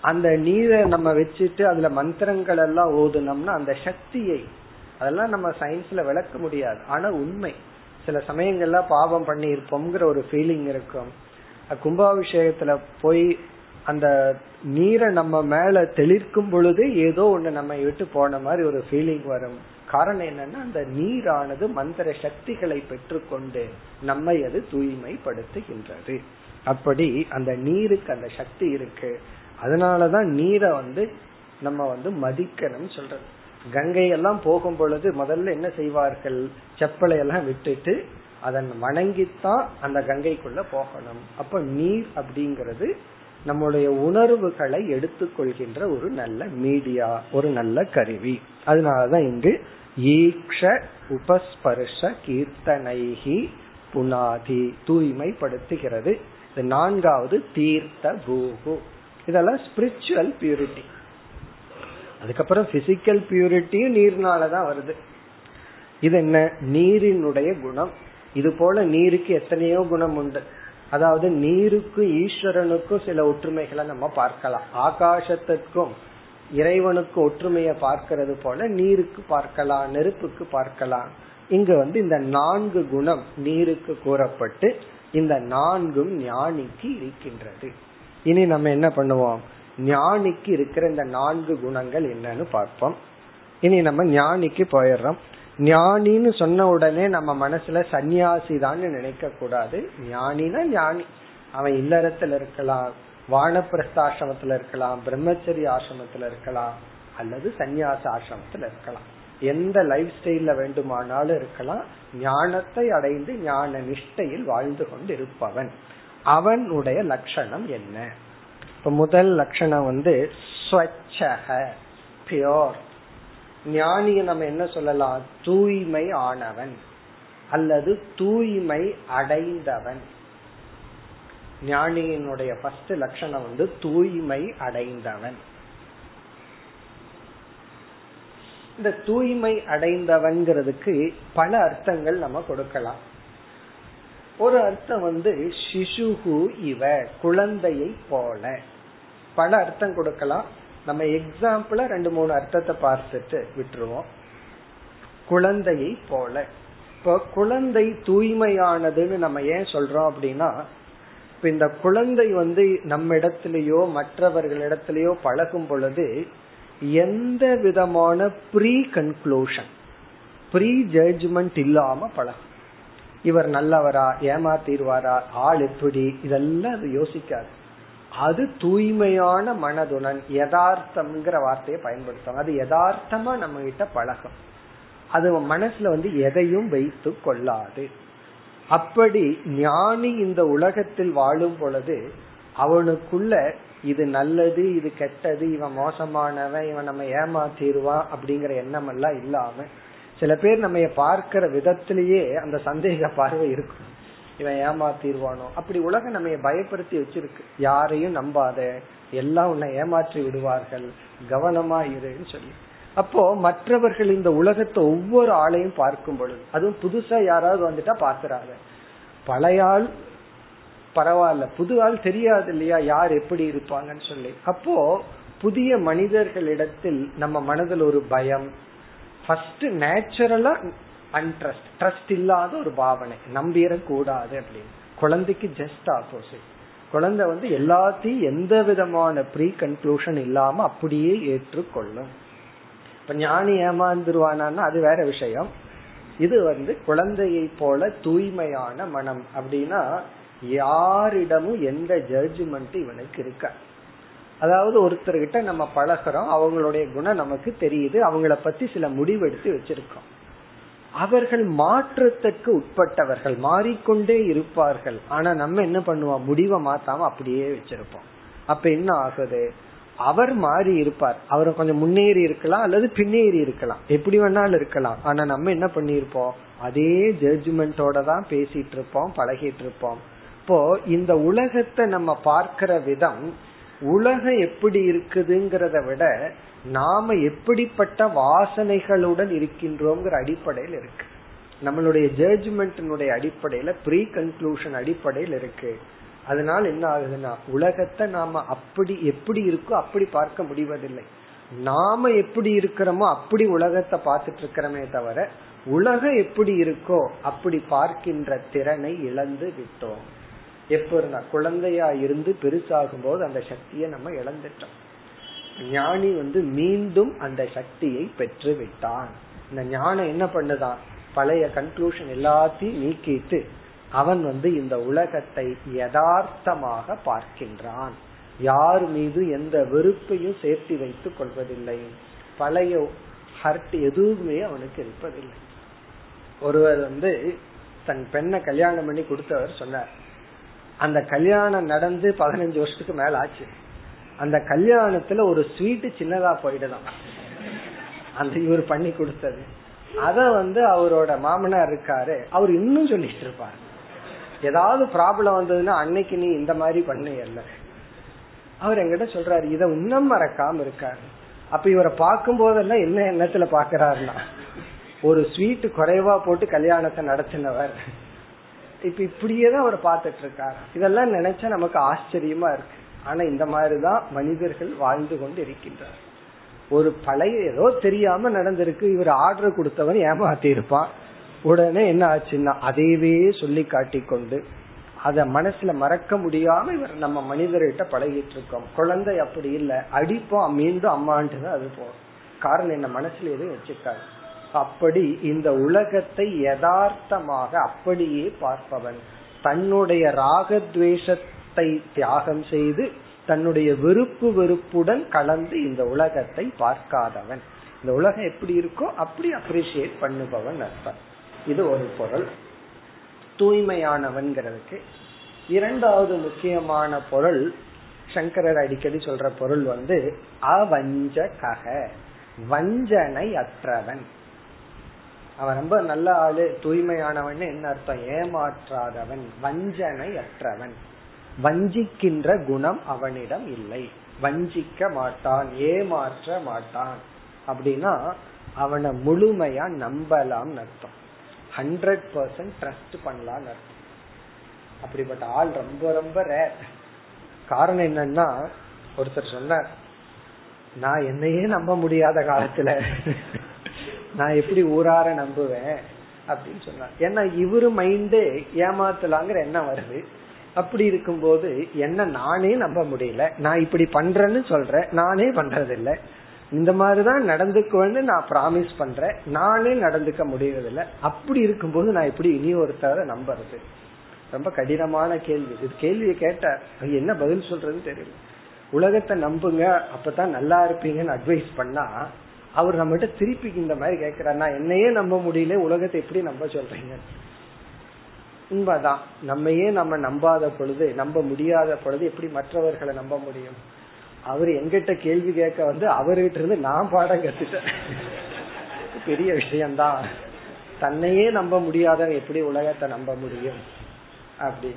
அந்த நீரை நம்ம வச்சுட்டு அதுல மந்திரங்கள் எல்லாம் ஓதுனோம்னா அந்த சக்தியை அதெல்லாம் நம்ம சயின்ஸ்ல விளக்க முடியாது. ஆனா உண்மை. சில சமயங்கள்ல பாவம் பண்ணி இருப்போம்ங்கிற ஒரு ஃபீலிங் இருக்கும். கும்பாபிஷேகத்துல போய் அந்த நீரை நம்ம மேல தெளிர்க்கும் பொழுது ஏதோ ஒண்ணு நம்ம விட்டு போன மாதிரி ஒரு ஃபீலிங் வரும். காரணம் என்னன்னா அந்த நீரானது மந்திர சக்திகளை பெற்றுக்கொண்டு நம்மை அது தூய்மைப்படுத்துகின்றது. அப்படி அந்த நீருக்கு அந்த சக்தி இருக்கு. அதனாலதான் நீரை வந்து நம்ம வந்து மதிக்கணும் சொல்றது. கங்கையெல்லாம் போகும் பொழுது முதல்ல என்ன செய்வார்கள்? செப்பலை எல்லாம் விட்டுட்டு அதன் வணங்கித்தான் அந்த கங்கைக்குள்ள போகணும். அப்ப நீர் அப்படிங்கிறது நம்முடைய உணர்வுகளை எடுத்துக்கொள்கின்ற ஒரு நல்ல மீடியா ஒரு நல்ல கருவி. அதனாலதான் இங்கு ஈக்ஷ உபஸ்பர்ஷ கீர்த்தனைகி புனாதி தூய்மைப்படுத்துகிறது. நான்காவது தீர்த்த பூகு. இதெல்லாம் ஸ்பிரிச்சுவல் பியூரிட்டி அதுக்கப்புறம் பிசிக்கல் பியூரிட்டியும் நீர்னாலதான் வருது. இது என்ன? நீரினுடைய குணம். இது போல நீருக்கு எத்தனையோ குணம் உண்டு. அதாவது நீருக்கும் ஈஸ்வரனுக்கும் சில ஒற்றுமைகளை நம்ம பார்க்கலாம். ஆகாசத்திற்கும் இறைவனுக்கு ஒற்றுமையை பார்க்கிறது போல நீருக்கு பார்க்கலாம் நெருப்புக்கு பார்க்கலாம். இங்க வந்து இந்த நான்கு குணம் நீருக்கு கூறப்பட்டு இந்த நான்கும் ஞானிக்கு இருக்கின்றது. இனி நம்ம என்ன பண்ணுவோம்? ஞானிக்கு இருக்கிற இந்த நான்கு குணங்கள் என்னன்னு பார்ப்போம். இனி நம்ம ஞானிக்கு போயிடுறோம். ஞானின்னு சொன்ன உடனே நம்ம மனசுல சன்னியாசி தான் நினைக்க கூடாது ஞானினா ஞானி. அவன் இல்லறத்துல இருக்கலாம் வானப்பிரஸ்தாசிரமத்துல இருக்கலாம் பிரம்மச்சரி ஆசிரமத்துல இருக்கலாம் அல்லது சந்நியாச ஆசிரமத்துல இருக்கலாம். எந்த லைஃப் ஸ்டைல்ல வேண்டுமானாலும் இருக்கலாம். ஞானத்தை அடைந்து ஞான நிஷ்டையில் வாழ்ந்து கொண்டு இருப்பவன் அவனுடைய லட்சணம் என்ன? இப்ப முதல் லட்சணம் வந்து ஸ்வச்சக பியோர் ஞானிய நம்ம என்ன சொல்லலாம்? தூய்மை ஆனவன் அல்லது தூய்மை அடைந்தவன். ஞானியினுடைய ஃபர்ஸ்ட் லட்சணம் வந்து தூய்மை அடைந்தவன். இந்த தூய்மை அடைந்தவன்கிறதுக்கு பல அர்த்தங்கள் நம்ம கொடுக்கலாம். ஒரு அர்த்தம் வந்து சிசுகு இவ குழந்தையை போல. பல அர்த்தம் கொடுக்கலாம். நம்ம எக்ஸாம்பிள ரெண்டு மூணு அர்த்தத்தை பார்த்துட்டு விட்டுருவோம். குழந்தையை போல. இப்போ குழந்தை தூய்மையானதுன்னு நம்ம ஏன் சொல்றோம் அப்படின்னா இப்ப இந்த குழந்தை வந்து நம்ம இடத்திலேயோ மற்றவர்களிடத்திலேயோ பழகும் பொழுது எந்த விதமான ப்ரீ கன்க்ளூஷன் ப்ரீ ஜட்ஜ்மெண்ட் இல்லாம பழகும். இவர் நல்லவரா ஏமாத்திடுவாரா ஆள் எப்படி இதெல்லாம் அது யோசிக்காது. அது தூய்மையான மனதுடன் யதார்த்தம்ங்கிற வார்த்தையை பயன்படுத்தும். அது யதார்த்தமா நம்ம கிட்ட பழகும். அது மனசுல வந்து எதையும் வைத்து கொள்ளாது. அப்படி ஞானி இந்த உலகத்தில் வாழும் பொழுது அவனுக்குள்ள இது நல்லது இது கெட்டது இவன் மோசமானவன் இவன் நம்ம ஏமாத்திடுவான் அப்படிங்கிற எண்ணம் எல்லாம் இல்லாம சில பேர் நம்ம பார்க்கிற விதத்திலேயே அந்த சந்தேக பார்வை இருக்கும். இவன் ஏமாத்திடுவானோ? அப்படி உலகம் நம்ம பயப்படுத்தி வச்சிருக்கு. யாரையும் நம்பாத எல்லாம் உன்னை ஏமாற்றி விடுவார்கள். கவனமா இருன்னு சொல்லி. அப்போ மற்றவர்கள் இந்த உலகத்தை ஒவ்வொரு ஆளையும் பார்க்கும் பொழுது அதுவும் புதுசா யாராவது வந்துட்டா பாக்குறாங்க பழைய ஆள் பரவாயில்ல புது ஆள் தெரியாது இல்லையா யார் எப்படி இருப்பாங்கன்னு சொல்லி. அப்போ புதிய மனிதர்களிடத்தில் நம்ம மனதில் ஒரு பயம். ஃபர்ஸ்ட் நேச்சுரலா அன்ட்ரஸ்ட் ட்ரஸ்ட் இல்லாத ஒரு பாவனை. நம்பிடக்கூடாது அப்படின்னு. குழந்தைக்கு ஜஸ்ட் ஆப்போசிட் குழந்தை வந்து எல்லாத்தையும் எந்த விதமான ப்ரீ கன்க்ளூஷன் இல்லாம அப்படியே ஏற்றுக்கொள்ளும். இப்ப ஞானி ஏமாந்துருவானா அது வேற விஷயம். இது வந்து குழந்தையை போல தூய்மையான மனம். அப்படின்னா யாரிடமும் எந்த ஜட்ஜ்மெண்ட் இவனுக்கு இருக்க. அதாவது ஒருத்தர்கிட்ட நம்ம பழகிறோம் அவங்களுடைய குணம் நமக்கு தெரியுது அவங்கள பத்தி சில முடிவெடுத்து வச்சிருக்கோம். அவர்கள் மாற்றத்துக்கு உட்பட்டவர்கள் மாறிக்கொண்டே இருப்பார்கள். ஆனா நம்ம என்ன பண்ணுவோம்? முடிவை மாத்தாம அப்படியே வச்சிருப்போம். அப்ப என்ன ஆகுது? அவர் மாறி இருப்பார். அவர் கொஞ்சம் முன்னேறி இருக்கலாம் அல்லது பின்னேறி இருக்கலாம். எப்படி வேணாலும் இருக்கலாம். ஆனா நம்ம என்ன பண்ணிருப்போம்? அதே ஜட்ஜ்மெண்டோட தான் பேசிட்டு இருப்போம் பழகிட்டு இருப்போம். இப்போ இந்த உலகத்தை நம்ம பார்க்கிற விதம் உலகம் எப்படி இருக்குதுங்கிறத விட நாம எப்படிப்பட்ட வாசனைகளுடன் இருக்கின்றோங்கிற அடிப்படையில் இருக்கு. நம்மளுடைய ஜட்ஜ்மெண்ட்டினுடைய அடிப்படையில ப்ரீ கன்க்ளூஷன் அடிப்படையில் இருக்கு. அதனால என்ன ஆகுதுன்னா உலகத்தை நாம அப்படி எப்படி இருக்கோ அப்படி பார்க்க முடிவதில்லை. நாம எப்படி இருக்கிறோமோ அப்படி உலகத்தை பார்த்துட்டு இருக்கிறோமே தவிர உலகம் எப்படி இருக்கோ அப்படி பார்க்கின்ற திறனை இழந்து விட்டோம். எப்ப குழந்தையா இருந்து பெருசாகும் போது அந்த சக்தியை நம்ம இழந்துட்டோம். ஞானி வந்து மீண்டும் அந்த சக்தியை பெற்று விட்டான் இந்த ஞானம் என்ன பண்ணுதான் பழைய கன்க்ளூஷன் எல்லாத்தையும் நீக்கிட்டு அவன் வந்து இந்த உலகத்தை யதார்த்தமாக பார்க்கின்றான். யார் மீது எந்த வெறுப்பையும் சேர்த்து வைத்துக் கொள்வதில்லை. பழைய ஹர்ட் எதுவுமே அவனுக்கு இருப்பதில்லை. ஒருவர் வந்து தன் பெண்ணை கல்யாணம் பண்ணி கொடுத்தவர் சொன்னார் அந்த கல்யாணம் நடந்து பதினஞ்சு வருஷத்துக்கு மேல ஆச்சு. அந்த கல்யாணத்துல ஒரு ஸ்வீட் சின்னதா போயிடுதான். அந்த இவர் பண்ணி கொடுத்தது. அத வந்து அவரோட மாமனார் இருக்காரு. அவர் இன்னும் சொல்லிட்டு இருப்பாரு. ஏதாவது ப்ராப்ளம் வந்ததுன்னா அன்னைக்கு நீ இந்த மாதிரி பண்ண அவர் எங்கிட்ட சொல்றாரு இத இன்னும் மறக்காம இருக்காரு. அப்ப இவரை பார்க்கும் போதெல்லாம் என்ன எண்ணத்துல பாக்குறாருன்னா ஒரு ஸ்வீட் குறைவா போட்டு கல்யாணத்தை நடத்தினவர். இப்ப இப்படியேதான் அவர் பார்த்துட்டு இருக்காரு இதெல்லாம் நினைச்சா நமக்கு ஆச்சரியமா இருக்கு. ஆனா இந்த மாதிரிதான் மனிதர்கள் வாழ்ந்து கொண்டு இருக்கின்றார் ஒரு பழைய ஏதோ தெரியாம நடந்திருக்கு. இவர் ஆர்டர் கொடுத்தவன் ஏமாத்தி இருப்பான் உடனே என்ன ஆச்சுன்னா அதையவே சொல்லி காட்டி கொண்டு அத மனசுல மறக்க முடியாம இவர் நம்ம மனிதர்கிட்ட பழகிட்டு இருக்கோம் குழந்தை அப்படி இல்ல. அடிப்போம் மீண்டும் அம்மான்ட்டு தான் அது போகும். காரணம் என்ன மனசுல எதுவும் வச்சுக்காது. அப்படி இந்த உலகத்தை யதார்த்தமாக அப்படியே பார்ப்பவன். தன்னுடைய ராகத்வேஷத்தை தியாகம் செய்து தன்னுடைய வெறுப்பு வெறுப்புடன் கலந்து இந்த உலகத்தை பார்க்காதவன். இந்த உலகம் எப்படி இருக்கோ அப்படி அப்ரிசியேட் பண்ணுபவன் அர்த்தம். இது ஒரு பொருள். தூய்மையானவன்கிறதுக்கு இரண்டாவது முக்கியமான பொருள் சங்கரர் அடிக்கடி சொல்ற பொருள் வந்து அவஞ்சக வஞ்சனை அற்றவன். அவன் ரொம்ப நல்ல ஆளு தூய்மையானவன் என்ன அர்த்தம்? ஏமாற்றாதவன் வஞ்சனை அற்றவன் வஞ்சிக்கின்ற குணம் அவனிடம் இல்லை. வஞ்சிக்க மாட்டான் ஏமாற்ற மாட்டான். அப்படின்னா அவனை முழுமையா நம்பலாம் அர்த்தம். ஹண்ட்ரட் பர்சன்ட் ட்ரஸ்ட் பண்ணலாம் அர்த்தம். அப்படிப்பட்ட ஆள் ரொம்ப ரொம்ப ரேர் காரணம் என்னன்னா ஒருத்தர் சொன்னார் நான் என்னையே நம்ப முடியாத காலத்துல. நான் எப்படி ஊரார நம்புவேன் அப்படின்னு சொன்னார். ஏன்னா இவரு மைண்டே ஏமாத்தலாங்கிற எண்ணம் வருது. அப்படி இருக்கும்போது என்ன நானே நம்ப முடியல. நான் இப்படி பண்றேன்னு சொல்றேன். நானே பண்றது இல்லை இந்த மாதிரிதான் நடந்துக்குவேன்னு நான் ப்ராமிஸ் பண்றேன். நானே நடந்துக்க முடியறதில்ல. அப்படி இருக்கும்போது நான் எப்படி இனி ஒருத்தர நம்புறது. ரொம்ப கடினமான கேள்வி. இது கேள்வியை கேட்ட என்ன பதில் சொல்றதுன்னு தெரியல. உலகத்தை நம்புங்க. அப்பதான் நல்லா இருப்பீங்கன்னு அட்வைஸ் பண்ணா அவர் நம்மகிட்ட திருப்பி இந்த மாதிரி கேட்கிறார். நான் என்னையே நம்ப முடியல உலகத்தை எப்படி நம்ப சொல்றீங்க? உண்மைதான். நம்மையே நம்ம நம்பாத பொழுது நம்ப முடியாத பொழுது எப்படி மற்றவர்களை நம்ப முடியும்? அவர் எங்கிட்ட கேள்வி கேட்க வந்து அவர்கிட்ட இருந்து நான் பாடம் கத்துட்டேன். பெரிய விஷயம்தான். தன்னையே நம்ப முடியாதவன் எப்படி உலகத்தை நம்ப முடியும்? அப்படி.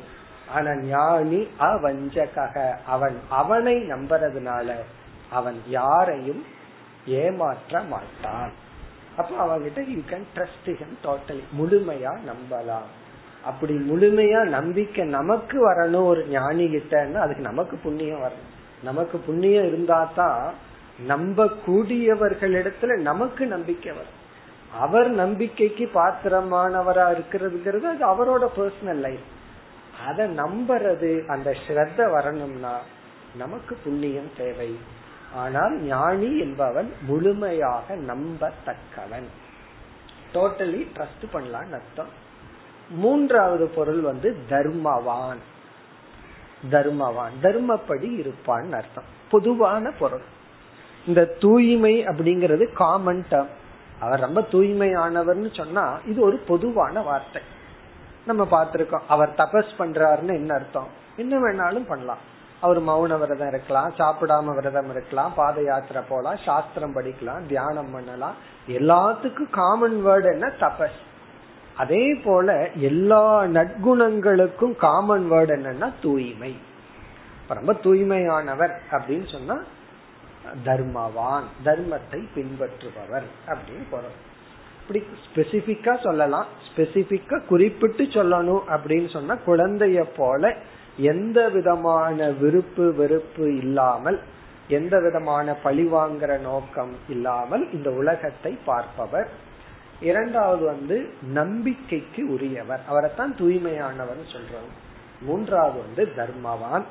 ஆனா ஞானி அவஞ்சக அவன் அவனை நம்புறதுனால அவன் யாரையும் ஏமாற்ற மாட்டான். அப்ப அவங்கிட்ட you can trust him totally முழுமையா நம்பலாம். அப்படி முழுமையா நம்பிக்கை நமக்கு வரணும் ஒரு ஞானி கிட்டன்னா அதுக்கு நமக்கு புண்ணியம் வரணும். நமக்கு புண்ணியம் இருந்தா தான் நம்ப கூடியவர்களிடத்துல நமக்கு நம்பிக்கை வரும். அவர் நம்பிக்கைக்கு பாத்திரமானவரா இருக்கிறதுங்கிறது அது அவரோட பர்சனல் லைஃப் அத நம்புறது அந்த ஸ்ரத்த வரணும்னா நமக்கு புண்ணியம் தேவை. ஆனால் ஞானி என்பவன் முழுமையாக நம்பத்தக்கவன். டோட்டலி ட்ரஸ்ட் பண்ணலான்னு அர்த்தம். மூன்றாவது பொருள் வந்து தர்மவான். தர்மவான். தர்மப்படி இருப்பான் அர்த்தம். பொதுவான பொருள். இந்த தூய்மை அப்படிங்கிறது காமன் டேர்ம் அவர் ரொம்ப தூய்மையானவர்னு சொன்னா இது ஒரு பொதுவான வார்த்தை. நம்ம பார்த்திருக்கோம். அவர் தபஸ் பண்றாருன்னு என்ன அர்த்தம்? என்ன வேணாலும் பண்ணலாம். அவர் மௌன விரதம் இருக்கலாம் சாப்பிடாம விரதம் இருக்கலாம் பாத யாத்திரை போலாம் சாஸ்திரம் படிக்கலாம் தியானம் பண்ணலாம். எல்லாத்துக்கும் காமன் வேர்டு என்ன? தபஸ். அதே போல எல்லா நற்குணங்களுக்கும் காமன் வேர்டு என்னன்னா தூய்மை. ரொம்ப தூய்மையானவர் அப்படின்னு சொன்னா தர்மவான் தர்மத்தை பின்பற்றுபவர் அப்படின்னு போறோம் இப்படி ஸ்பெசிபிக்கா சொல்லலாம். ஸ்பெசிபிக்கா குறிப்பிட்டு சொல்லணும் அப்படின்னு சொன்னா குழந்தைய போல எந்த விதமான விருப்பு வெறுப்பு இல்லாமல் எந்த விதமான பழிவாங்கிற நோக்கம் இல்லாமல் இந்த உலகத்தை பார்ப்பவர். இரண்டாவது வந்து நம்பிக்கைக்கு உரியவர். அவரைத்தான் தூய்மையானவர் சொல்றோம். மூன்றாவது வந்து தர்மவான்.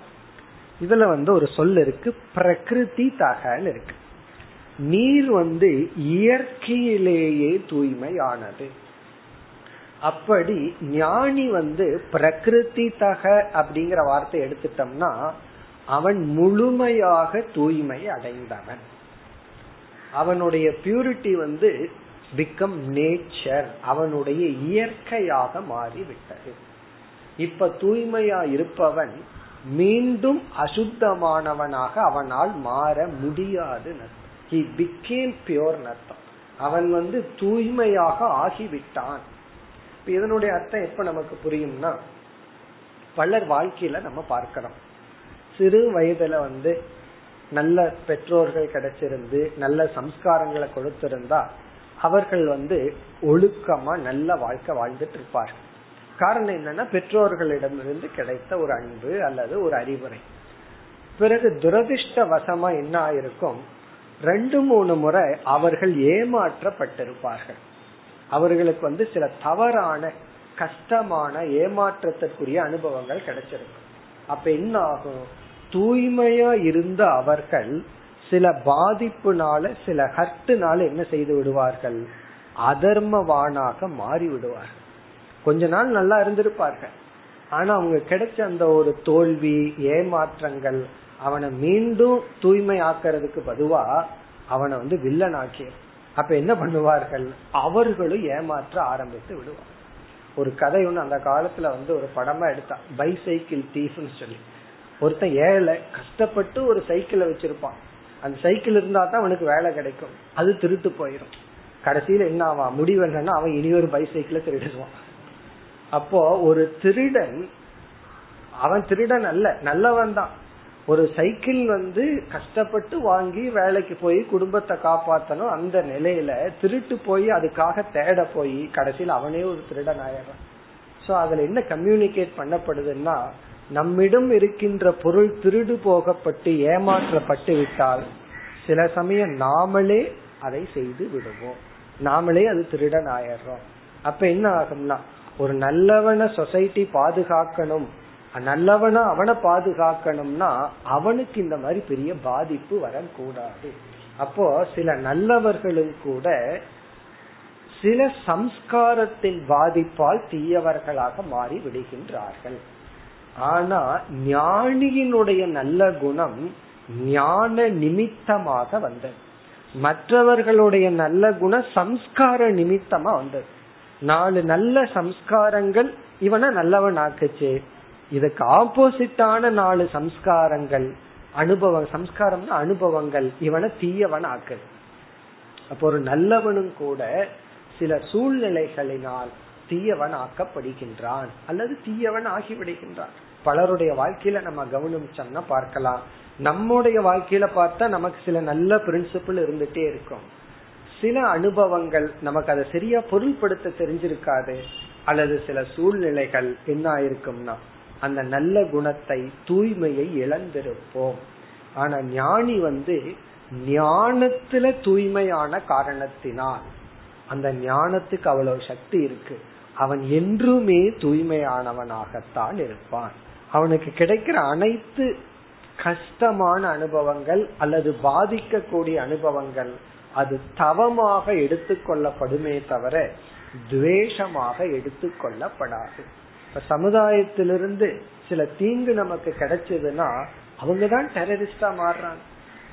இதுல வந்து ஒரு சொல் இருக்கு பிரகிருதி தகன்னு இருக்கு. நீர் வந்து இயற்கையிலேயே தூய்மையானது. அப்படி ஞானி வந்து பிரகிருதி தக அப்படிங்கிற வார்த்தை எடுத்துட்டோம்னா அவன் முழுமையாக தூய்மை அடைந்தவன். அவனுடைய பியூரிட்டி வந்து பிகம் நேச்சர் அவனுடைய இயற்கையாக மாறிவிட்டது. இப்ப தூய்மையா இருப்பவன் மீண்டும் அசுத்தமானவனாக அவனால் மாற முடியாது ஹி பிகேம் பியோர் நர்த்தம். அவன் வந்து தூய்மையாக ஆகிவிட்டான். இதனுடைய அர்த்தம் எப்ப நமக்கு புரியும்னா பலர் வாழ்க்கையில நம்ம பார்க்கிறோம் சிறு வயதுல வந்து நல்ல பெற்றோர்கள் கிடைச்சிருந்து நல்ல சம்ஸ்காரங்களை கொடுத்திருந்தா அவர்கள் வந்து ஒழுக்கமா நல்ல வாழ்க்கை வாழ்ந்துட்டு இருப்பார்கள். காரணம் என்னன்னா பெற்றோர்களிடமிருந்து கிடைத்த ஒரு அன்பு அல்லது ஒரு அறிவுரை. பிறகு துரதிருஷ்டவசமா என்ன ஆயிருக்கும்? ரெண்டு மூணு முறை அவர்கள் ஏமாற்றப்பட்டிருப்பார்கள். அவர்களுக்கு வந்து சில தவறான கஷ்டமான ஏமாற்றத்திற்குரிய அனுபவங்கள் கிடைச்சிருக்கும் அப்ப என்ன ஆகும்? தூய்மையா இருந்த அவர்கள் சில பாதிப்புனால சில ஹர்ட்டுனால என்ன செய்து விடுவார்கள்? அதர்மவானாக மாறி விடுவார்கள் கொஞ்ச நாள் நல்லா இருந்திருப்பார்கள். ஆனா அவங்க கிடைச்ச அந்த ஒரு தோல்வி ஏமாற்றங்கள் அவனை மீண்டும் தூய்மை ஆக்கிறதுக்கு பதுவா அவனை வந்து வில்லன் ஆக்கிய அப்ப என்ன பண்ணுவார்கள்? அவர்களும் ஏமாற்ற ஆரம்பித்து விடுவார் ஒரு கதை ஒண்ணு அந்த காலத்துல வந்து ஒரு படமா எடுத்தான் பைசைக்கிள் தீஃப்னு சொல்லி. ஒருத்தன் ஏழை கஷ்டப்பட்டு ஒரு சைக்கிளை வச்சிருப்பான். அந்த சைக்கிள் இருந்தா தான் அவனுக்கு வேலை கிடைக்கும். அது திருட்டு போயிடும் கடைசியில என்ன ஆவான்? முடிவு என்னன்னா அவன் இனி ஒரு பைசைக்கிளை திருடுவான். அப்போ ஒரு திருடன் அவன் திருடன் அல்ல நல்லவன் தான். ஒரு சைக்கிள் வந்து கஷ்டப்பட்டு வாங்கி வேலைக்கு போய் குடும்பத்தை காப்பாத்தணும் அந்த நிலையில திருட்டு போய் அதுக்காக தேட போய் கடைசியில் அவனே ஒரு திருடன் ஆயிடுறான் சோ அதுல என்ன கம்யூனிகேட் பண்ணப்படுதுன்னா நம்மிடம் இருக்கின்ற பொருள் திருடு போகப்பட்டு ஏமாற்றப்பட்டு விட்டால் சில சமயம் நாமளே அதை செய்து விடுவோம். நாமளே அது திருடன் ஆயிடுறோம் அப்ப என்ன ஆகும்னா ஒரு நல்லவன சொசைட்டி பாதுகாக்கணும். நல்லவனா அவனை பாதுகாக்கணும்னா அவனுக்கு இந்த மாதிரி பெரிய பாதிப்பு வரக்கூடாது. அப்போ சில நல்லவர்களும் கூட சில சம்ஸ்காரத்தின் பாதிப்பால் தீயவர்களாக மாறி விடுகின்றார்கள். ஆனா ஞானியினுடைய நல்ல குணம் ஞான நிமித்தமாக வந்தது. மற்றவர்களுடைய நல்ல குணம் சம்ஸ்கார நிமித்தமா வந்தது. நாலு நல்ல சம்ஸ்காரங்கள் இவனை நல்லவன் ஆக்குச்சு இதுக்கு ஆப்போசிட்டான நாலு சம்ஸ்காரங்கள் அனுபவம் சம்ஸ்காரம்னா அனுபவங்கள். இவனை தீயவன் ஆக்குது அப்போ ஒரு நல்லவனும் கூட சில சூழ்நிலைகளினால் தீயவன் ஆக்கப்படுகின்றான் அல்லது தீயவன் ஆகிவிடுகின்றான். பலருடைய வாழ்க்கையில நம்ம கவனிச்சோம்னா பார்க்கலாம். நம்முடைய வாழ்க்கையில பார்த்தா நமக்கு சில நல்ல பிரின்சிபிள் இருந்துட்டே இருக்கும். சில அனுபவங்கள் நமக்கு அதை சரியா பொருள்படுத்த தெரிஞ்சிருக்காது. அல்லது சில சூழ்நிலைகள் என்ன ஆயிருக்கும்னா அந்த நல்ல குணத்தை தூய்மையை இழந்திருப்போம். ஆனா ஞானி வந்து ஞானத்துல தூய்மையான காரணத்தினால் அந்த ஞானத்துக்கு அவ்வளவு சக்தி இருக்கு. அவன் என்றுமே தூய்மையானவனாகத்தான் இருப்பான். அவனுக்கு கிடைக்கிற அனைத்து கஷ்டமான அனுபவங்கள் அல்லது பாதிக்கக்கூடிய அனுபவங்கள் அது தவமாக எடுத்துக்கொள்ளப்படுமே தவிர துவேஷமாக எடுத்துக்கொள்ளப்படாது இப்ப சமுதாயத்திலிருந்து சில தீங்கு நமக்கு கிடைச்சதுன்னா அவங்கதான் டெரரிஸ்டா மாறுறாங்க.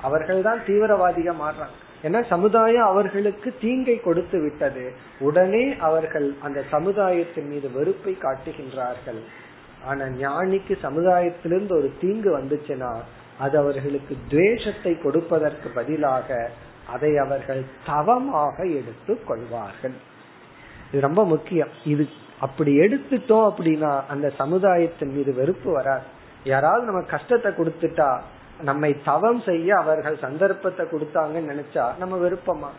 அவர்கள் தான் தீவிரவாதிగా மாறுறாங்க. ஏன்னா சமுதாயம் அவர்களுக்கு தீங்கை கொடுத்து விட்டது. உடனே அவர்கள் அந்த சமுதாயத்தின் மீது வெறுப்பை காட்டுகின்றார்கள். ஆனா ஞானிக்கு சமுதாயத்திலிருந்து ஒரு தீங்கு வந்துச்சுன்னா அது அவர்களுக்கு துவேஷத்தை கொடுப்பதற்கு பதிலாக அதை அவர்கள் தவமாக எடுத்து கொள்வார்கள். இது ரொம்ப முக்கியம். இது அப்படி எடுத்துட்டோம் அப்படின்னா அந்த சமுதாயத்தின் மீது வெறுப்பு வராது. யாராவது நம்ம கஷ்டத்தை கொடுத்துட்டா நம்மை தவம் செய்ய அவர்கள் சந்தர்ப்பத்தை கொடுத்தாங்கன்னு நினைச்சா நம்ம விருப்பமா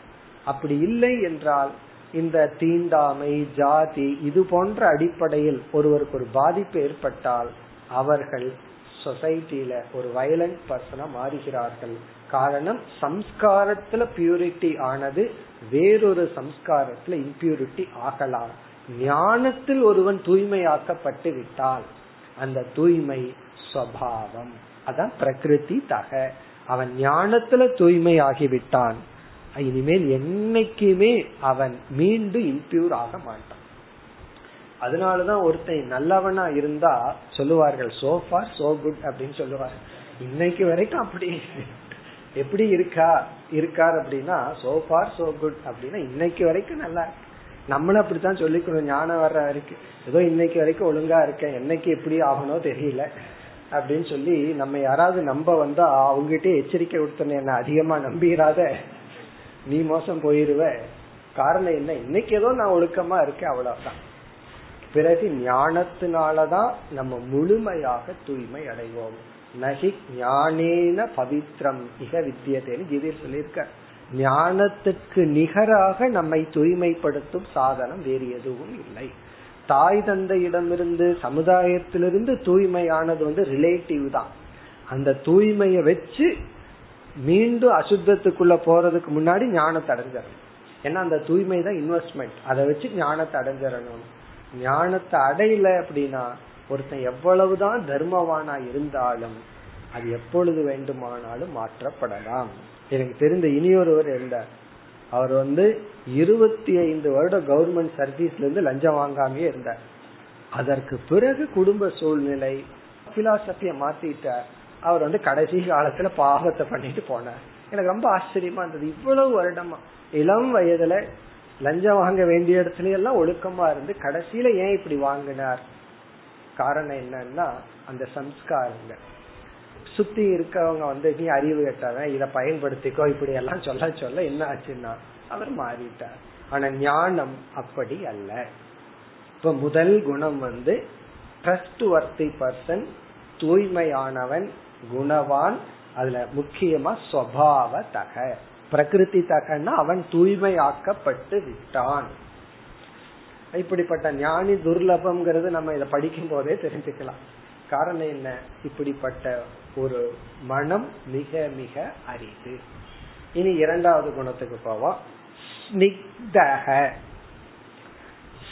அப்படி இல்லை என்றால் இந்த தீண்டாமை ஜாதி இது போன்ற அடிப்படையில் ஒருவருக்கு ஒரு பாதிப்பு ஏற்பட்டால் அவர்கள் சொசைட்டில ஒரு வயலண்ட் பர்சனா மாறுகிறார்கள். காரணம் சம்ஸ்காரத்துல பியூரிட்டி ஆனது வேறொரு சம்ஸ்காரத்துல இம்பியூரிட்டி ஆகலாம். ஞானத்தில் ஒருவன் தூய்மையாக்கப்பட்டு விட்டால் அந்த தூய்மை ஸ்வபாவம் அதான் பிரகிருதி தக. அவன் ஞானத்துல தூய்மையாகிவிட்டான் இனிமேல் என்னைக்குமே அவன் மீண்டும் இம்பியூர் ஆக மாட்டான். அதனாலதான் ஒருத்தன் நல்லவனா இருந்தா சொல்லுவார்கள் சோஃபா சோ குட் அப்படின்னு சொல்லுவார்கள். இன்னைக்கு வரைக்கும் அப்படி எப்படி இருக்கா இருக்கார் அப்படின்னா சோஃபார் சோ குட் அப்படின்னா இன்னைக்கு வரைக்கும் நல்லா இருக்கு. நம்மளும் அப்படித்தான் சொல்லிக்கணும். ஞானம் வர்ற வரைக்கும் ஏதோ இன்னைக்கு வரைக்கும் ஒழுங்கா இருக்கேன். என்னைக்கு எப்படி ஆகணும் தெரியல. அப்படின்னு சொல்லி நம்ம யாராவது நம்ப வந்தா அவங்ககிட்ட எச்சரிக்கை கொடுத்தன என்ன அதிகமா நம்பிடாத நீ மோசம் போயிருவ. காரணம் என்ன? இன்னைக்கு ஏதோ நான் ஒழுக்கமா இருக்கேன். அவ்வளவுதான். பிறகு ஞானத்தினாலதான் நம்ம முழுமையாக தூய்மை அடைவோம். நகி ஞானேன பவித்ரம் மிக வித்தியதேன்னு கீதையில் சொல்லியிருக்க ஞானத்துக்கு நிகராக நம்மை தூய்மைப்படுத்தும் சாதனம் வேறு எதுவும் இல்லை. தாய் தந்தையிடமிருந்து சமுதாயத்திலிருந்து தூய்மையானது வந்து ரிலேட்டிவ் தான். அந்த தூய்மையை வச்சு மீண்டும் அசுத்தத்துக்குள்ள போறதுக்கு முன்னாடி ஞானத்தை அடைஞ்சிடணும். ஏன்னா அந்த தூய்மை தான் இன்வெஸ்ட்மெண்ட் அதை வச்சு ஞானத்தை அடைஞ்சிடணும். ஞானத்தை அடையல அப்படின்னா ஒருத்தன் எவ்வளவுதான் தர்மவானா இருந்தாலும் அது எப்பொழுது வேண்டுமானாலும் மாற்றப்படலாம். எனக்கு தெரிந்த இனியொருவர் இருந்தார். அவர் வந்து இருபத்தி ஐந்து வருடம் கவர்மெண்ட் சர்வீஸ்ல இருந்து லஞ்சம் வாங்காமே இருந்தார். அதற்கு பிறகு குடும்ப சூழ்நிலை பிலாசபிய மாத்திட்டார். அவர் வந்து கடைசி காலத்துல பாகத்தை பண்ணிட்டு போனார். எனக்கு ரொம்ப ஆச்சரியமா இருந்தது. இவ்வளவு வருடமா இளம் வயதுல லஞ்சம் வாங்க வேண்டிய இடத்துல எல்லாம் ஒழுக்கமா இருந்து கடைசியில ஏன் இப்படி வாங்கினார்? காரணம் என்னன்னா அந்த சம்ஸ்காரங்கள். சுத்தி இருக்கவங்க வந்து நீ அறிவு கட்டவன் இதை பயன்படுத்திக்கோ இப்படி எல்லாம் சொல்ல சொல்ல என்ன ஆச்சுன்னா அவர் மாறிட்டார். ஆனா ஞானம் அப்படி அல்ல. இப்ப முதல் குணம் வந்து ட்ரஸ்ட் வர்த்தி பர்சன் தூய்மையானவன் குணவான் அதுல முக்கியமா சுவாவ தக. பிரகிருதி தகன்னா அவன் தூய்மையாக்கப்பட்டு விட்டான். இப்படிப்பட்ட ஞானி துர்லபம்ங்கிறது நம்ம இதை படிக்கும் போதே தெரிஞ்சுக்கலாம். காரணம் என்ன? இப்படிப்பட்ட ஒரு மனம் மிக மிக அரிது. இனி இரண்டாவது குணத்துக்கு போவோம். ஸ்னிக்தக.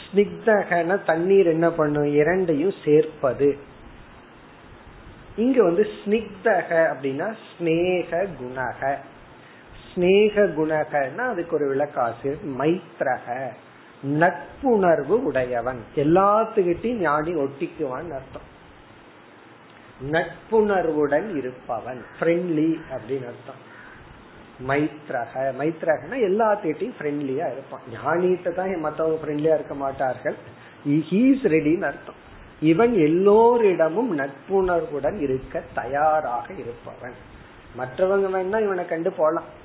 ஸ்னிக்தகன தண்ணீர் என்ன பண்ணும்? இரண்டையும் சேர்ப்பது. இங்க வந்து ஸ்னிக்தக அப்படின்னா ஸ்னேக குணக. ஸ்னேக குணகன்னா அதுக்கு ஒரு விளக்காசிரியர் மைத்ரக. நட்புணர்வு உடையவன். எல்லாத்துக்கிட்டையும் ஞானி ஒட்டிக்குவான் அர்த்தம். நட்புணர்வுடன் இருப்பவன். ஃப்ரெண்ட்லி அப்படின்னு அர்த்தம். மைத்ரக. மைத்ரகனா எல்லாத்திட்டையும் ஃப்ரெண்ட்லியா இருப்பான். ஞானிகிட்ட தான் மத்தவங்க ஃப்ரெண்ட்லியா இருக்க மாட்டார்கள். ஹீஸ் ரெடின்னு அர்த்தம். இவன் எல்லோரிடமும் நட்புணர்வுடன் இருக்க தயாராக இருப்பவன். மற்றவங்க வேணா இவனை கண்டு போலாம்.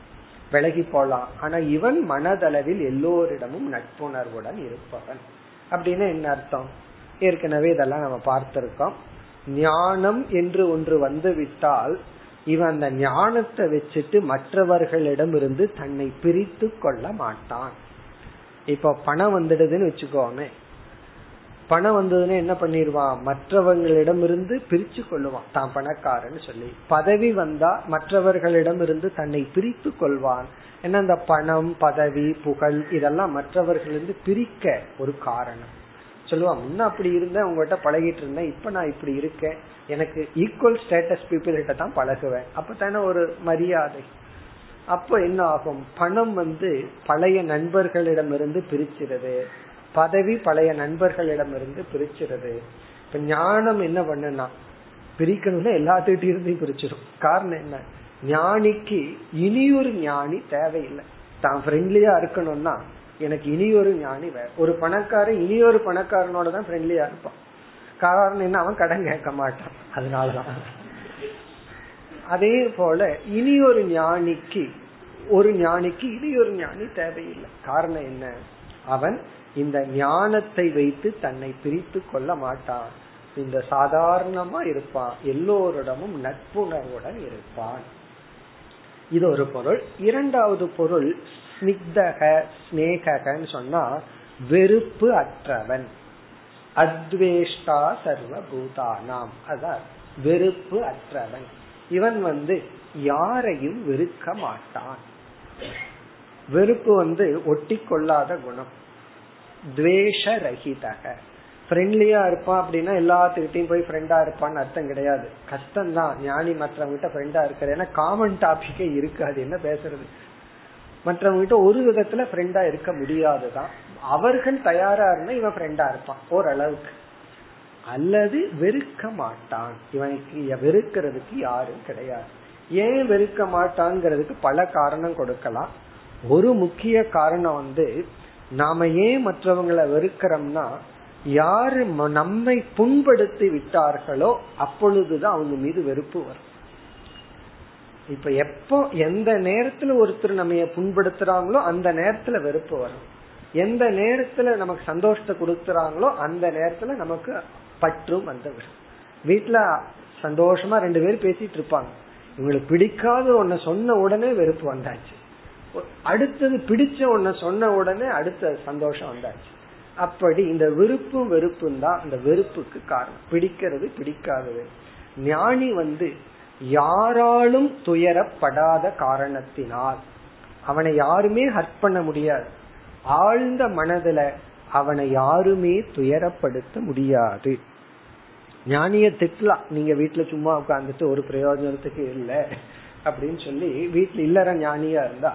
விலகி போலாம். ஆனா இவன் மனதளவில் எல்லோரிடமும் நட்புணர்வுடன் இருப்பவன். அப்படின்னு என்ன அர்த்தம்? ஏற்கனவே இதெல்லாம் நம்ம பார்த்திருக்கோம். ஞானம் என்று ஒன்று வந்து விட்டால் இவன் அந்த ஞானத்தை வச்சுட்டு மற்றவர்களிடம் இருந்து தன்னை பிரித்து கொள்ள மாட்டான். இப்ப பணம் வந்துடுதுன்னு வச்சுக்கோமே. பணம் வந்ததுன்னு என்ன பண்ணிடுவான்? மற்றவர்களிடம் இருந்து பிரிச்சு கொள்ளுவான். தான் பணக்காரன்னு சொல்லி. பதவி வந்தா மற்றவர்களிடம் இருந்து தன்னை பிரித்து கொள்வான். ஏன்னா அந்த பணம் பதவி புகழ் இதெல்லாம் மற்றவர்களிருந்து பிரிக்க ஒரு காரணம். சொல்லுவா முன்ன அப்படி இருந்தேன் உங்ககிட்ட பழகிட்டு இருந்தேன் இப்ப நான் இப்படி இருக்கேன். எனக்கு ஈக்குவல் ஸ்டேட்டஸ் பீப்புள் கிட்ட தான் பழகுவேன். அப்பதானே ஒரு மரியாதை. அப்போ என்ன ஆகும்? பணம் வந்து பழைய நண்பர்களிடமிருந்து பிரிச்சிருது. பதவி பழைய நண்பர்களிடமிருந்து பிரிச்சிருது. இப்ப ஞானம் என்ன பண்ணுனா பிரிக்கணும்னா எல்லாத்துக்கிட்ட இருந்து பிரிச்சிடும் காரணம் என்ன? ஞானிக்கு இனியொரு ஞானி தேவையில்லை. தான் ஃப்ரெண்ட்லியா இருக்கணும்னா எனக்கு இனி ஒரு ஞானி வேற ஒரு பணக்காரன் இனி ஒரு பணக்காரனோட தான் ஃப்ரெண்ட்லியா இருப்பான். காரணம் என்ன? அவன் கடன் கேட்க மாட்டான். அதனாலதான். அதே போல இனி ஒரு ஞானிக்கு ஒரு ஞானிக்கு இனி ஒரு ஞானி தேவையில்லை. காரணம் என்ன? அவன் இந்த ஞானத்தை வைத்து தன்னை பிரித்து கொள்ள மாட்டான். இந்த சாதாரணமா இருப்பான். எல்லோரிடமும் நட்புணர்வுடன் இருப்பான். இது ஒரு பொருள். இரண்டாவது பொருள் ஸ்னிக்தக ஸ்னேகன்னு சொன்னா வெறுப்பு அற்றவன். அத்வேஷ்டா சர்வ பூதானாம் அதான் வெறுப்பு அற்றவன். இவன் வந்து யாரையும் வெறுக்க மாட்டான். வெறுப்பு வந்து ஒட்டி கொள்ளாத குணம். துவேஷ ரஹிதக ஃப்ரெண்ட்லியா இருப்பான் அப்படின்னா எல்லாத்துக்கிட்டையும் போய் ஃப்ரெண்டா இருப்பான்னு அர்த்தம் கிடையாது. கஷ்டம் தான் ஞானி மற்றவங்கிட்ட ஃப்ரெண்டா இருக்கிறது ஏன்னா காமன் டாபிக்கே இருக்காது என்ன பேசுறது? மற்றவங்கிட்ட ஒரு விதத்துல ஃப்ரெண்டா இருக்க முடியாதுதான். அவர்கள் தயாரா இருந்தா இவன் ஃப்ரெண்டா இருப்பான் ஓரளவுக்கு. அல்லது வெறுக்க மாட்டான். இவனுக்கு வெறுக்கிறதுக்கு யாரும் கிடையாது. ஏன் வெறுக்க மாட்டாங்கிறதுக்கு பல காரணம் கொடுக்கலாம். ஒரு முக்கிய காரணம் வந்து நாம ஏன் மற்றவங்களை வெறுக்கிறோம்னா யாரு நம்மை புண்படுத்தி விட்டார்களோ அப்பொழுதுதான் அவங்க மீது வெறுப்பு வரும். இப்ப எப்போ எந்த நேரத்துல ஒருத்தர் நம்ம புண்படுத்துறாங்களோ அந்த நேரத்துல வெறுப்பு வரும். எந்த நேரத்துல நமக்கு சந்தோஷத்தை கொடுக்கறாங்களோ அந்த நேரத்துல நமக்கு பற்றும் வந்து விடும் வீட்டுல சந்தோஷமா ரெண்டு பேரும் பேசிட்டு இருப்பாங்க. இவங்களுக்கு பிடிக்காத ஒன்ன சொன்ன உடனே வெறுப்பு வந்தாச்சு. அடுத்தது பிடிச்ச ஒன்ன சொன்ன உடனே அடுத்த சந்தோஷம் வந்தாச்சு. அப்படி இந்த விருப்பும் வெறுப்பும் தான் இந்த வெறுப்புக்கு காரணம். பிடிக்கிறது பிடிக்காதது. ஞானி வந்து யாராலும் துயரப்படாத காரணத்தினால் அவனை யாருமே ஹர்ட் பண்ண முடியாது. ஆழ்ந்த மனதுல அவனை யாருமே துயரப்படுத்த முடியாது. ஞானிய திட்டலாம் நீங்க வீட்டுல சும்மா உட்காந்துட்டு ஒரு பிரயோஜனத்துக்கு இல்ல அப்படின்னு சொல்லி வீட்டுல இல்லற ஞானியா இருந்தா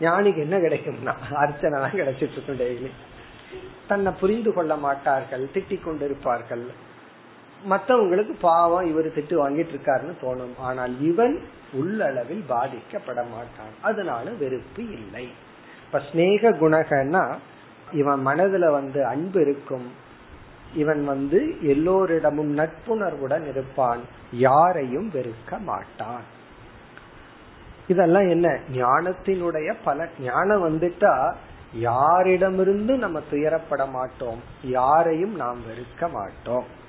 ஞானிக்கு என்ன கிடைக்கும்னா அர்ச்சனை தான் கிடைச்சிட்டு இருக்கும் டெய்லி தன்னை புரிந்து கொள்ள மாட்டார்கள் திட்டிக் கொண்டிருப்பார்கள். மற்றவங்களுக்கு பாவம் இவர் திட்டு வாங்கிட்டு இருக்காருன்னு தோணும். ஆனால் இவன் உள்ளளவில் பாதிக்கப்பட மாட்டான். அதனால வெறுப்பு இல்லை. இப்ப ஸ்னேக குணகன்னா இவன் மனதுல வந்து அன்பு இருக்கும். இவன் வந்து எல்லோரிடமும் நட்புணர்வுடன் இருப்பான். யாரையும் வெறுக்க மாட்டான். இதெல்லாம் என்ன? ஞானத்தினுடைய பல ஞானம் வந்துட்டா யாரிடமிருந்து நம்ம துயரப்பட மாட்டோம். யாரையும் நாம் வெறுக்க மாட்டோம்.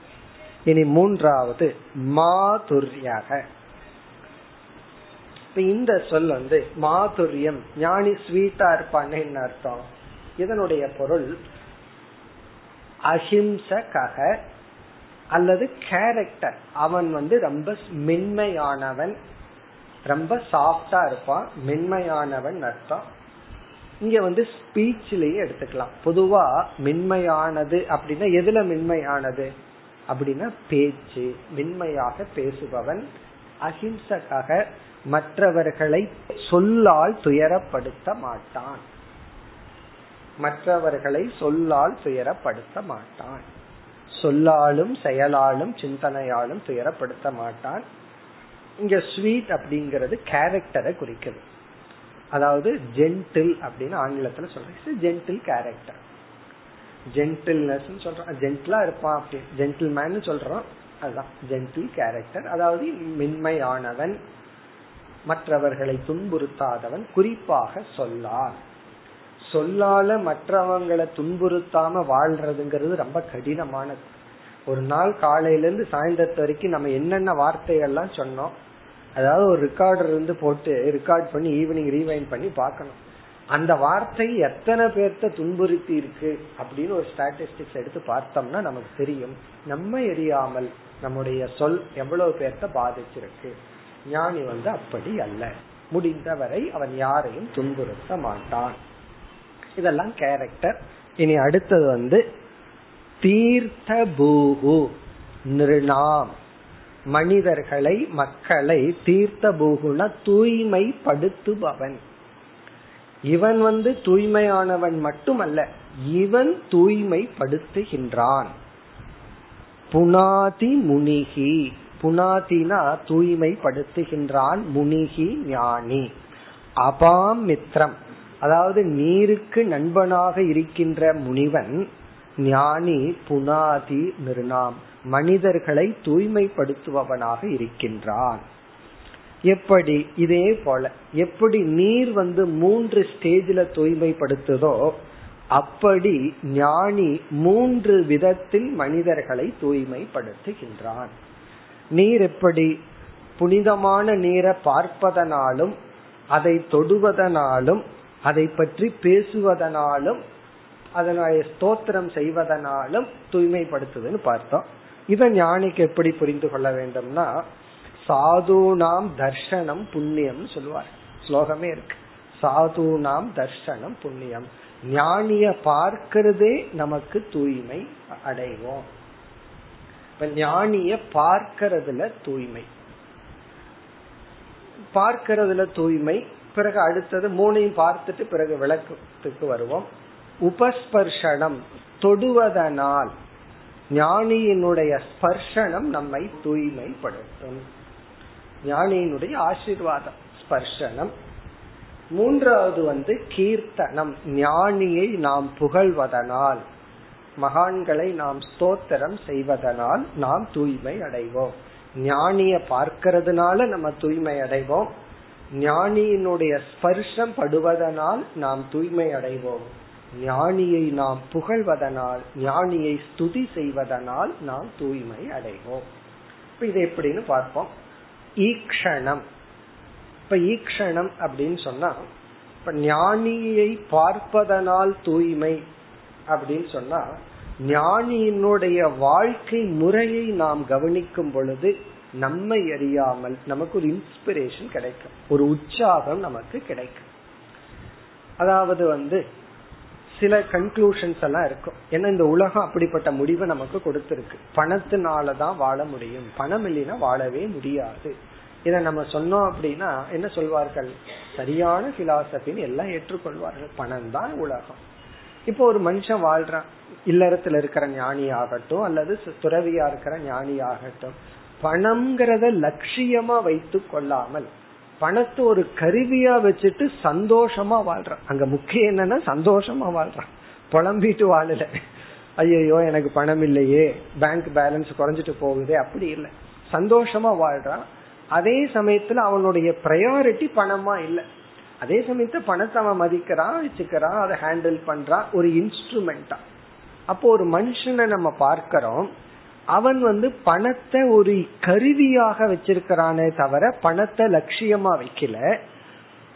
இனி மூன்றாவது மாதுர்யாக. இந்த சொல் வந்து மாதுரியம் ஞானி ஸ்வீட்டா இருப்பான்னு என்ன அர்த்தம். இதனுடைய பொருள் அஹிம்சக அல்லது கேரக்டர் அவன் வந்து ரொம்ப மென்மையானவன் ரொம்ப சாஃப்டா இருப்பான் மென்மையானவன் அர்த்தம். இங்க வந்து ஸ்பீச்லயே எடுத்துக்கலாம். பொதுவா மென்மையானது அப்படின்னா எதுல மென்மையானது? அப்படின்னா பேச்சு மென்மையாக பேசுபவன் அஹிம்சக்காக மற்றவர்களை சொல்லால் துயரப்படுத்த மாட்டான். மற்றவர்களை சொல்லால் துயரப்படுத்த மாட்டான். சொல்லாலும் செயலாலும் சிந்தனையாலும் துயரப்படுத்த மாட்டான். இங்க ஸ்வீட் அப்படிங்கிறது கேரக்டரை குறிக்குது. அதாவது ஜென்டில் அப்படின்னு ஆங்கிலத்துல சொல்றேன் ஜென்டில் கேரக்டர் ஜென்டில்னஸ் சொல்றான் ஜென்டிலா இருப்பான் அப்படி. ஜென்டில்மேன் சொல்றோம். அதுதான். ஜென்டில் கேரக்டர் அதாவது மென்மையானவன் மற்றவர்களை துன்புறுத்தாதவன் குறிப்பாக சொல்லார் சொல்லால மற்றவங்களை துன்புறுத்தாம வாழ்றதுங்கிறது ரொம்ப கடினமானது. ஒரு நாள் காலையில இருந்து சாயந்தரத்து வரைக்கும் நம்ம என்னென்ன வார்த்தைகள்லாம் சொன்னோம் அதாவது ஒரு ரெக்கார்டர் இருந்து போட்டு ரெக்கார்ட் பண்ணி ஈவினிங் ரீவைன் பண்ணி பார்க்கணும். அந்த வார்த்தை எத்தனை பேர்த்த துன்புறுத்தி இருக்கு அப்படின்னு ஒரு ஸ்டாட்டிஸ்டிக்ஸ் எடுத்து பார்த்தோம்னா நமக்கு தெரியும். நம்ம எரியாமல் நம்முடைய சொல் எவ்வளவு பேர்த்த பாதிச்சிருக்கு. ஞானி வந்து அப்படி அல்ல. முடிந்தவரை அவன் யாரையும் துன்புறுத்த மாட்டான். இதெல்லாம் கேரக்டர் இனி அடுத்தது வந்து தீர்த்த பூகு நிருணாம். மனிதர்களை மக்களை தீர்த்த பூகுன தூய்மைப்படுத்துபவன். இவன் வந்து தூய்மையானவன் மட்டுமல்ல இவன் தூய்மைப்படுத்துகின்றான். புனாதி முனிகி. புனாதினா தூய்மைப்படுத்துகின்றான் முனிகி ஞானி. அபாம் மித்ரம் அதாவது நீருக்கு நண்பனாக இருக்கின்ற முனிவன் ஞானி புனாதி நிர்ணாம். மனிதர்களை தூய்மைப்படுத்துபவனாக இருக்கின்றான். எப்படி? இதே போல. எப்படி நீர் வந்து மூன்று ஸ்டேஜில் தூய்மைப்படுத்துதோ அப்படி ஞானி மூன்று விதத்தில் மனிதர்களை தூய்மைப்படுத்துகின்றான். நீர் எப்படி? புனிதமான நீரை பார்ப்பதனாலும் அதை தொடுவதனாலும் அதை பற்றி பேசுவதனாலும் அதனுடைய ஸ்தோத்திரம் செய்வதனாலும் தூய்மைப்படுத்துதுன்னு பார்த்தோம். இத ஞானிக்கு எப்படி புரிந்து கொள்ள வேண்டும்னா சாதுனாம் தர்ஷனம் புண்ணியம் சொல்லுவார். ஸ்லோகமே இருக்கு. சாதுனாம் தர்ஷனம் புண்ணியம். ஞானிய பார்க்கிறதே நமக்கு தூய்மை அடைவோம். இப்ப ஞானிய பார்க்கறதுல தூய்மை. பார்க்கறதுல தூய்மை பிறகு அடுத்தது மூணையும் பார்த்துட்டு பிறகு விளக்கத்துக்கு வருவோம். உபஸ்பர்ஷனம் தொடுவதனால் ஞானியினுடைய ஸ்பர்ஷனம் நம்மை தூய்மைப்படுத்தும். ஞானியினுடைய ஆசிர்வாதம் ஸ்பர்ஷனம் மூன்றாவது வந்து கீர்த்தனம். ஞானியை நாம் புகழ்வதனால் மகான்களை நாம் ஸ்தோத்திரம் செய்வதனால் நாம் தூய்மை அடைவோம். ஞானிய பார்க்கறதுனால நம்ம தூய்மை அடைவோம். ஞானியினுடைய ஸ்பர்ஷம் படுவதனால் நாம் தூய்மை அடைவோம். ஞானியை நாம் புகழ்வதனால் ஞானியை ஸ்துதி செய்வதனால் நாம் தூய்மை அடைவோம். இப்ப இது எப்படின்னு பார்ப்போம். ஈக்ஷணம். இப்ப ஈக்ஷணம் அப்படின்னு சொன்னா இப்ப ஞானியை பார்ப்பதனால் தூய்மை அப்படின்னு சொன்னா ஞானியினுடைய வாழ்க்கை முறையை நாம் கவனிக்கும் பொழுது நம்மை அறியாமல் நமக்கு ஒரு இன்ஸ்பிரேஷன் கிடைக்கும். ஒரு உற்சாகம் நமக்கு கிடைக்கும். அதாவது வந்து சில கன்க்ளூஷன்ஸ் எல்லாம் இருக்கும். ஏன்னா இந்த உலகம் அப்படிப்பட்ட முடிவை நமக்கு கொடுத்திருக்கு. பணத்தினாலதான் வாழ முடியும். பணம் இல்லைன்னா வாழவே முடியாது. இத நம்ம சொன்னோம் அப்படின்னா என்ன சொல்வார்கள்? சரியான பிலாசபின்னு எல்லாம் ஏற்றுக்கொள்வார்கள். பணம் தான் உலகம். இப்போ ஒரு மனுஷன் வாழ்றான். இல்லறத்துல இருக்கிற ஞானி ஆகட்டும் அல்லது துறவியா இருக்கிற ஞானி ஆகட்டும் பணம்ங்கிறத லட்சியமா வைத்து கொள்ளாமல் பணத்தை ஒரு கருவியா வச்சுட்டு சந்தோஷமா வாழ்றான். அங்க முக்கியம் என்னன்னா சந்தோஷமா வாழ்றான். புலம்பிட்டு வாழல. ஐயோ எனக்கு பணம் இல்லையே. பேங்க் பேலன்ஸ் குறைஞ்சிட்டு போகுது. அப்படி இல்லை. சந்தோஷமா வாழ்றான். அதே சமயத்துல அவனுடைய ப்ரையாரிட்டி பணமா இல்லை. அதே சமயத்துல பணத்தை அவன் மதிக்கிறான் வச்சுக்கிறான் அதை ஹேண்டில் பண்றான். ஒரு இன்ஸ்ட்ருமெண்டா அப்போ ஒரு மனுஷனை நம்ம பார்க்கிறோம். அவன் வந்து பணத்தை ஒரு கருவியாக வச்சிருக்கிறானே தவிர பணத்தை லட்சியமா வைக்கல.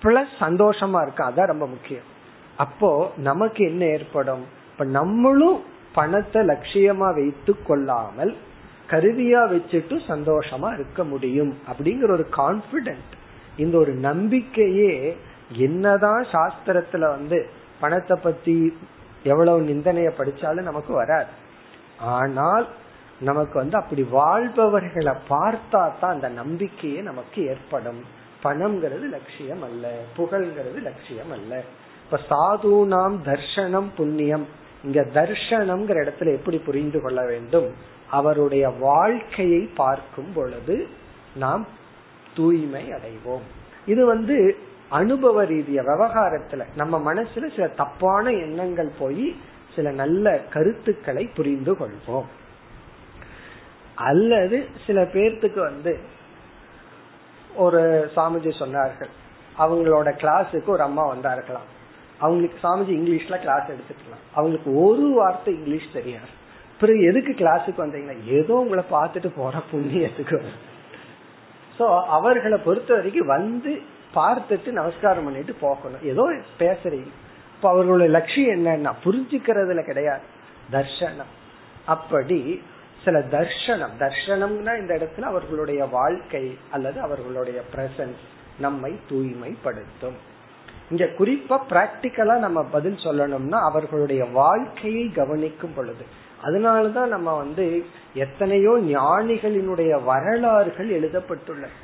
பிளஸ் சந்தோஷமா இருக்கு அதான் ரொம்ப முக்கியம். அப்போ நமக்கு என்ன ஏற்படும்? இப்ப நம்மளும் பணத்தை லட்சியமா வைத்து கொள்ளாமல் கருவியா வச்சுட்டு சந்தோஷமா இருக்க முடியும் அப்படிங்கிற ஒரு கான்பிடென்ட் இந்த ஒரு நம்பிக்கையே என்னதான் சாஸ்திரத்துல வந்து பணத்தை பத்தி எவ்வளவு நிந்தனைய படிச்சாலும் நமக்கு வராது. ஆனால் நமக்கு வந்து அப்படி வாழ்பவர்களை பார்த்தா தான் அந்த நம்பிக்கையே நமக்கு ஏற்படும். பணம்ங்கிறது லட்சியம் அல்ல. புகழ்ங்கிறது லட்சியம் அல்ல. இப்ப சாது நாம் தர்ஷனம் புண்ணியம். இங்க தர்ஷனம்ங்கிற இடத்துல எப்படி புரிந்து கொள்ள வேண்டும்? அவருடைய வாழ்க்கையை பார்க்கும் பொழுது நாம் தூய்மை அடைவோம். இது வந்து அனுபவ ரீதிய விவகாரத்துல நம்ம மனசுல சில தப்பான எண்ணங்கள் போய் சில நல்ல கருத்துக்களை புரிந்து கொள்வோம். அல்லது சில பேர்த்துக்கு வந்து ஒரு சாமிஜி சொன்னார்கள். அவங்களோட கிளாஸுக்கு ஒரு அம்மா வந்தார்களாம் அவங்களுக்கு சாமிஜி இங்கிலீஷ்ல கிளாஸ் எடுத்துக்கலாம். அவங்களுக்கு ஒரு வார்த்தை இங்கிலீஷ் தெரியாது. பிறகு எதுக்கு கிளாஸுக்கு வந்தீங்கன்னா ஏதோ உங்களை பார்த்துட்டு போற புண்ணியத்துக்கு சோ அவர்களை பொறுத்த வரைக்கும் வந்து பார்த்துட்டு நமஸ்காரம் பண்ணிட்டு போகணும். ஏதோ பேசுறீங்க. இப்ப அவர்களுடைய லட்சியம் என்னன்னா புரிஞ்சுக்கிறதுல கிடையாது. தர்ஷனம் அப்படி சில தர்ஷனம். தர்ஷனம்னா இந்த இடத்துல அவர்களுடைய வாழ்க்கை அல்லது அவர்களுடைய பிரசன்ஸ் நம்மை தூய்மைப்படுத்தும். இங்க குறிப்பா பிராக்டிக்கலா நம்ம பதில் சொல்லணும்னா அவர்களுடைய வாழ்க்கையை கவனிக்கும் பொழுது. அதனாலதான் நம்ம வந்து எத்தனையோ ஞானிகளினுடைய வரலாறுகள் எழுதப்பட்டுள்ளன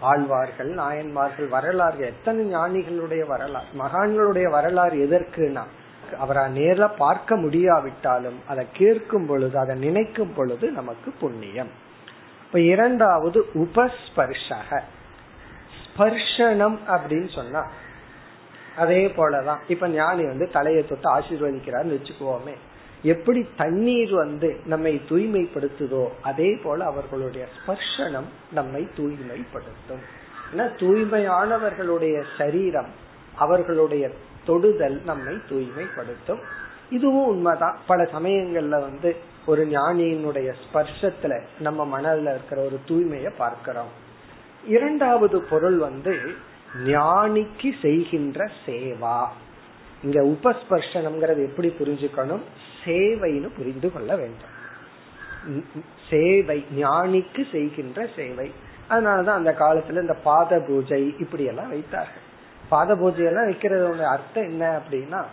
ஆழ்வார்கள் நாயன்மார்கள் வரலாறு எத்தனை ஞானிகளுடைய வரலாறு மகான்களுடைய வரலாறு எதற்குனா அவரை நேர்ல பார்க்க முடியாவிட்டாலும் அதை கேட்கும் பொழுது அதை நினைக்கும் பொழுது நமக்கு புண்ணியம். இப்ப இரண்டாவது உபஸ்பர்ஷக. ஸ்பர்ஷனம் அப்படின்னு சொன்னா அதே போலதான். இப்ப ஞானி வந்து தலையை தொட்டு ஆசீர்வதிக்கிறார்னு வச்சுக்குவோமே. எப்படி தண்ணீர் வந்து நம்மை தூய்மைப்படுத்துதோ அதே போல அவர்களுடைய ஸ்பர்ஷனம் நம்மை தூய்மைப்படுத்தும். ஏன்னா தூய்மையானவர்களுடைய சரீரம் அவர்களுடைய தொடுதல் நம்மை தூய்மைப்படுத்தும். இதுவும் உண்மைதான். பல சமயங்கள்ல வந்து ஒரு ஞானியினுடைய ஸ்பர்ஷத்துல நம்ம மனதில் இருக்கிற ஒரு தூய்மையை பார்க்கிறோம். இரண்டாவது பொருள் வந்து ஞானிக்கு செய்கின்ற சேவா. இங்க உபஸ்பர்ஷனம்ங்கிறது எப்படி புரிஞ்சுக்கணும்? சேவைன்னு புரிந்து கொள்ள வேண்டும். சேவை ஞானிக்கு செய்கின்ற சேவை. அதனாலதான் அந்த காலத்துல இந்த பாத பூஜை இப்படி எல்லாம் வைத்தார்கள். பாத பூஜை எல்லாம் வைக்கிறதோட அர்த்தம் என்ன அப்படின்னா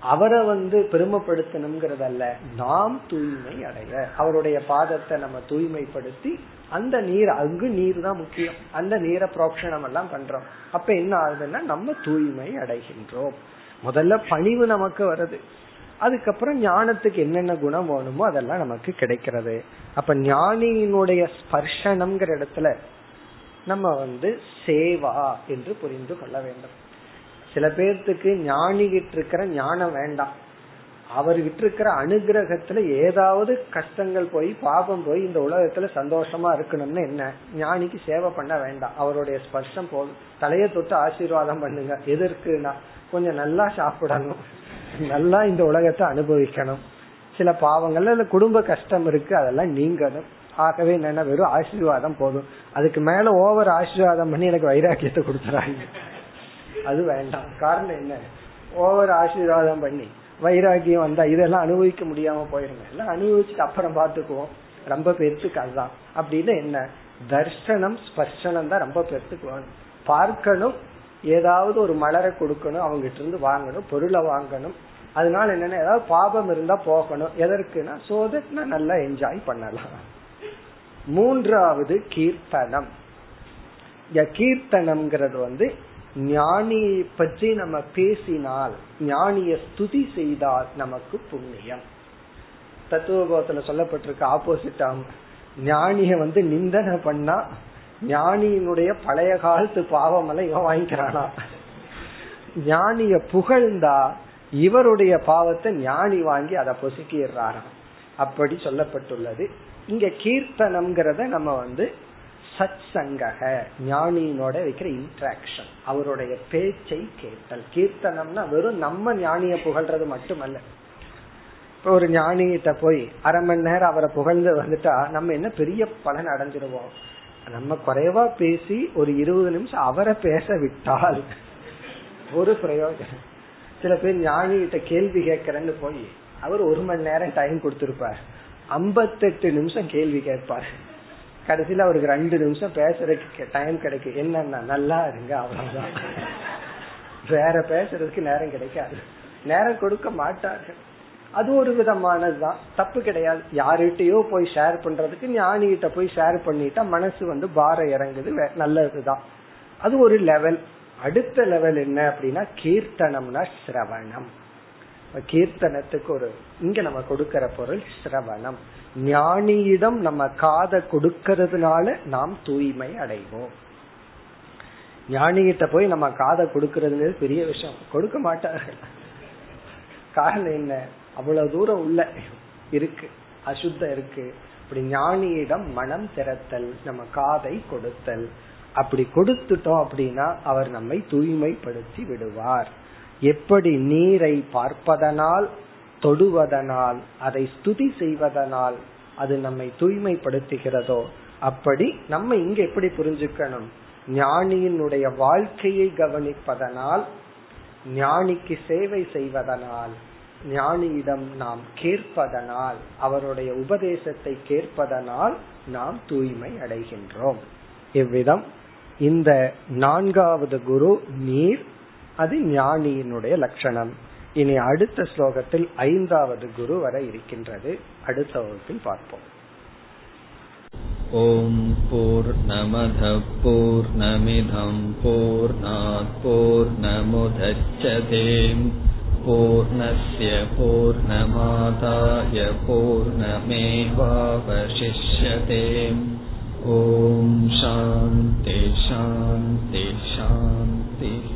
அவரை வந்து பெருமைப்படுத்தணுங்கிறதல்ல. நாம் தூய்மை அடைய. அவருடைய பாதத்தை நம்ம தூய்மைப்படுத்தி அந்த நீர் அங்கு நீர் தான் முக்கியம். அந்த நீரை புரோக்ஷணம் எல்லாம் பண்றோம். அப்ப என்ன ஆகுதுன்னா நம்ம தூய்மை அடைகின்றோம். முதல்ல பணிவு நமக்கு வருது. அதுக்கப்புறம் ஞானத்துக்கு என்னென்ன குணம் வேணுமோ அதெல்லாம் நமக்கு கிடைக்கிறது. அப்ப ஞானியினுடைய ஸ்பர்ஷனம்ங்கிற இடத்துல நம்ம வந்து சேவா என்று புரிந்து கொள்ள வேண்டும். சில பேர்த்துக்கு ஞானிகிட்டு இருக்கிற ஞானம் வேண்டாம். அவர்கிட்ட இருக்கிற அனுகிரகத்துல ஏதாவது கஷ்டங்கள் போய் பாபம் போய் இந்த உலகத்துல சந்தோஷமா இருக்கணும்னு என்ன? ஞானிக்கு சேவை பண்ண வேண்டாம். அவருடைய ஸ்பர்ஷம் போதும் தலையை தொட்டு ஆசீர்வாதம் பண்ணுங்க. எதற்குனா கொஞ்சம் நல்லா சாப்பிடணும். நல்லா இந்த உலகத்தை அனுபவிக்கணும். சில பாவங்கள்ல குடும்ப கஷ்டம் இருக்கு அதெல்லாம் நீங்கணும். ஆகவே என்ன வெறும் ஆசீர்வாதம் போதும். அதுக்கு மேல ஓவர் ஆசீர்வாதம் பண்ணி எனக்கு வைராக்கியத்தை கொடுத்துறாங்க. அது வேண்டாம். காரணம் என்ன? ஓவர் ஆசீர்வாதம் பண்ணி வைராக்கியம் வந்தா இதெல்லாம் அனுபவிக்க முடியாம போயிருங்க. எல்லாம் அனுபவிச்சுட்டு அப்புறம் பாத்துக்குவோம் ரொம்ப பேர்த்துக்கு அதுதான். அப்படின்னு என்ன? தர்ஷனம் ஸ்பர்ஷனம் தான் ரொம்ப பேர்த்துக்கு வேணும். பார்க்கணும் ஏதாவது ஒரு மலரை கொடுக்கணும் அவங்ககிட்ட இருந்து வாங்கணும் பொருளை வாங்கணும். அதனால என்னன்னா ஏதாவது பாபம் இருந்தா போகணும். எதற்குனா சோதனை நல்லா என்ஜாய் பண்ணலாம். மூன்றாவது கீர்த்தனம். கீர்த்தனம்ங்கிறது வந்து ஞானியை பற்றி நம்ம பேசினால் ஞானிய ஸ்துதி செய்தால் நமக்கு புண்ணியம். தத்துவபோதத்துல சொல்லப்பட்டிருக்க ஆப்போசிட் ஞானிய வந்து நிந்தனை பண்ணா ஞானியினுடைய பழைய காலத்து பாவம் எல்லாம் இவன் வாங்கிக்கிறானா? ஞானிய புகழ்ந்தா இவருடைய பாவத்தை ஞானி வாங்கி அதை பொசுக்கிடுறாராம். அப்படி சொல்லப்பட்டுள்ளது. இங்க கீர்த்தனம்ங்கிறத நம்ம வந்து சத் சங்கக ஞானியினோட வைக்கிற இன்ட்ராக்ஷன் அவருடைய பேச்சை கேட்டல். கீர்த்தனம்னா வெறும் நம்ம ஞானிய புகழ்றது மட்டுமல்ல. இப்போ ஒரு ஞானிகிட்ட போய் அரை மணி நேரம் அவரை புகழ்ந்து வந்துட்டா நம்ம என்ன பெரிய பலன் அடைஞ்சிருவோம்? நம்ம குறைவா பேசி ஒரு இருபது நிமிஷம் அவரை பேச விட்டால் ஒரு பிரயோஜனம். சில பேர் ஞானி கிட்ட கேள்வி கேட்கறேன்னு போய் அவர் ஒரு மணி நேரம் டைம் கொடுத்திருப்பார். ஐம்பத்தெட்டு நிமிஷம் கேள்வி கேட்பார். கடைசியில அவருக்கு ரெண்டு நிமிஷம் பேசுறதுக்கு டைம் கிடைக்கும் என்னன்னா நல்லா இருங்க அவ்வளவுதான். வேற பேசுறதுக்கு நேரம் கிடைக்காது. நேரம் கொடுக்க மாட்டார்கள். அது ஒரு விதமானதுதான். தப்பு கிடையாது. யாருகிட்டயோ போய் ஷேர் பண்றதுக்கு ஞானிகிட்ட போய் ஷேர் பண்ணிட்டா மனசு வந்து பாரம் இறங்குது. நல்லதுதான். அது ஒரு லெவல் அடுத்த லெவல் என்ன அப்படின்னா கீர்த்தனம்னா சிரவணம். கீர்த்தனத்துக்கு ஒரு இங்க நம்ம கொடுக்கற பொருள் சிரவணம். ஞானியிடம் நம்ம காதை கொடுக்கறதுனால நாம் தூய்மை அடைவோம். ஞானிகிட்ட போய் நம்ம காதை கொடுக்கறதுங்கிறது பெரிய விஷயம். கொடுக்க மாட்டார்கள். காரணம் என்ன? அவ்வளவு தூரம் உள்ள இருக்கு. அசுத்தம் இருக்கு. அப்படி ஞானியிடம் மனம் திறத்தல் நம்ம காதை கொடுத்தல். அப்படி கொடுத்துட்டோம் அப்படின்னா அவர் நம்மை தூய்மைப்படுத்தி விடுவார். எப்படி நீரை பார்ப்பதனால் தொடுவதனால் அதை ஸ்துதி செய்வதனால் அது நம்மை தூய்மைப்படுத்துகிறதோ அப்படி நம்ம இங்க எப்படி புரிஞ்சுக்கணும்? ஞானியினுடைய வாழ்க்கையை கவனிப்பதனால் ஞானிக்கு சேவை செய்வதனால் ஞானியிடம் நாம் கேட்பதனால் அவருடைய உபதேசத்தை கேட்பதனால் நாம் தூய்மை அடைகின்றோம். இவ்விதம் இந்த நான்காவது குரு நீர் அது ஞானியினுடைய லட்சணம் இனி அடுத்த ஸ்லோகத்தில் ஐந்தாவது குரு வர இருக்கின்றது அடுத்த வகுப்பில் பார்ப்போம் ஓம் போர் நமத போர் நமிதம் போர் நமுதச்சதேம் पूर्णस्य पूर्णमादाय पूर्णमेवावशिष्यते ॐ शान्ति शान्ति शान्तिः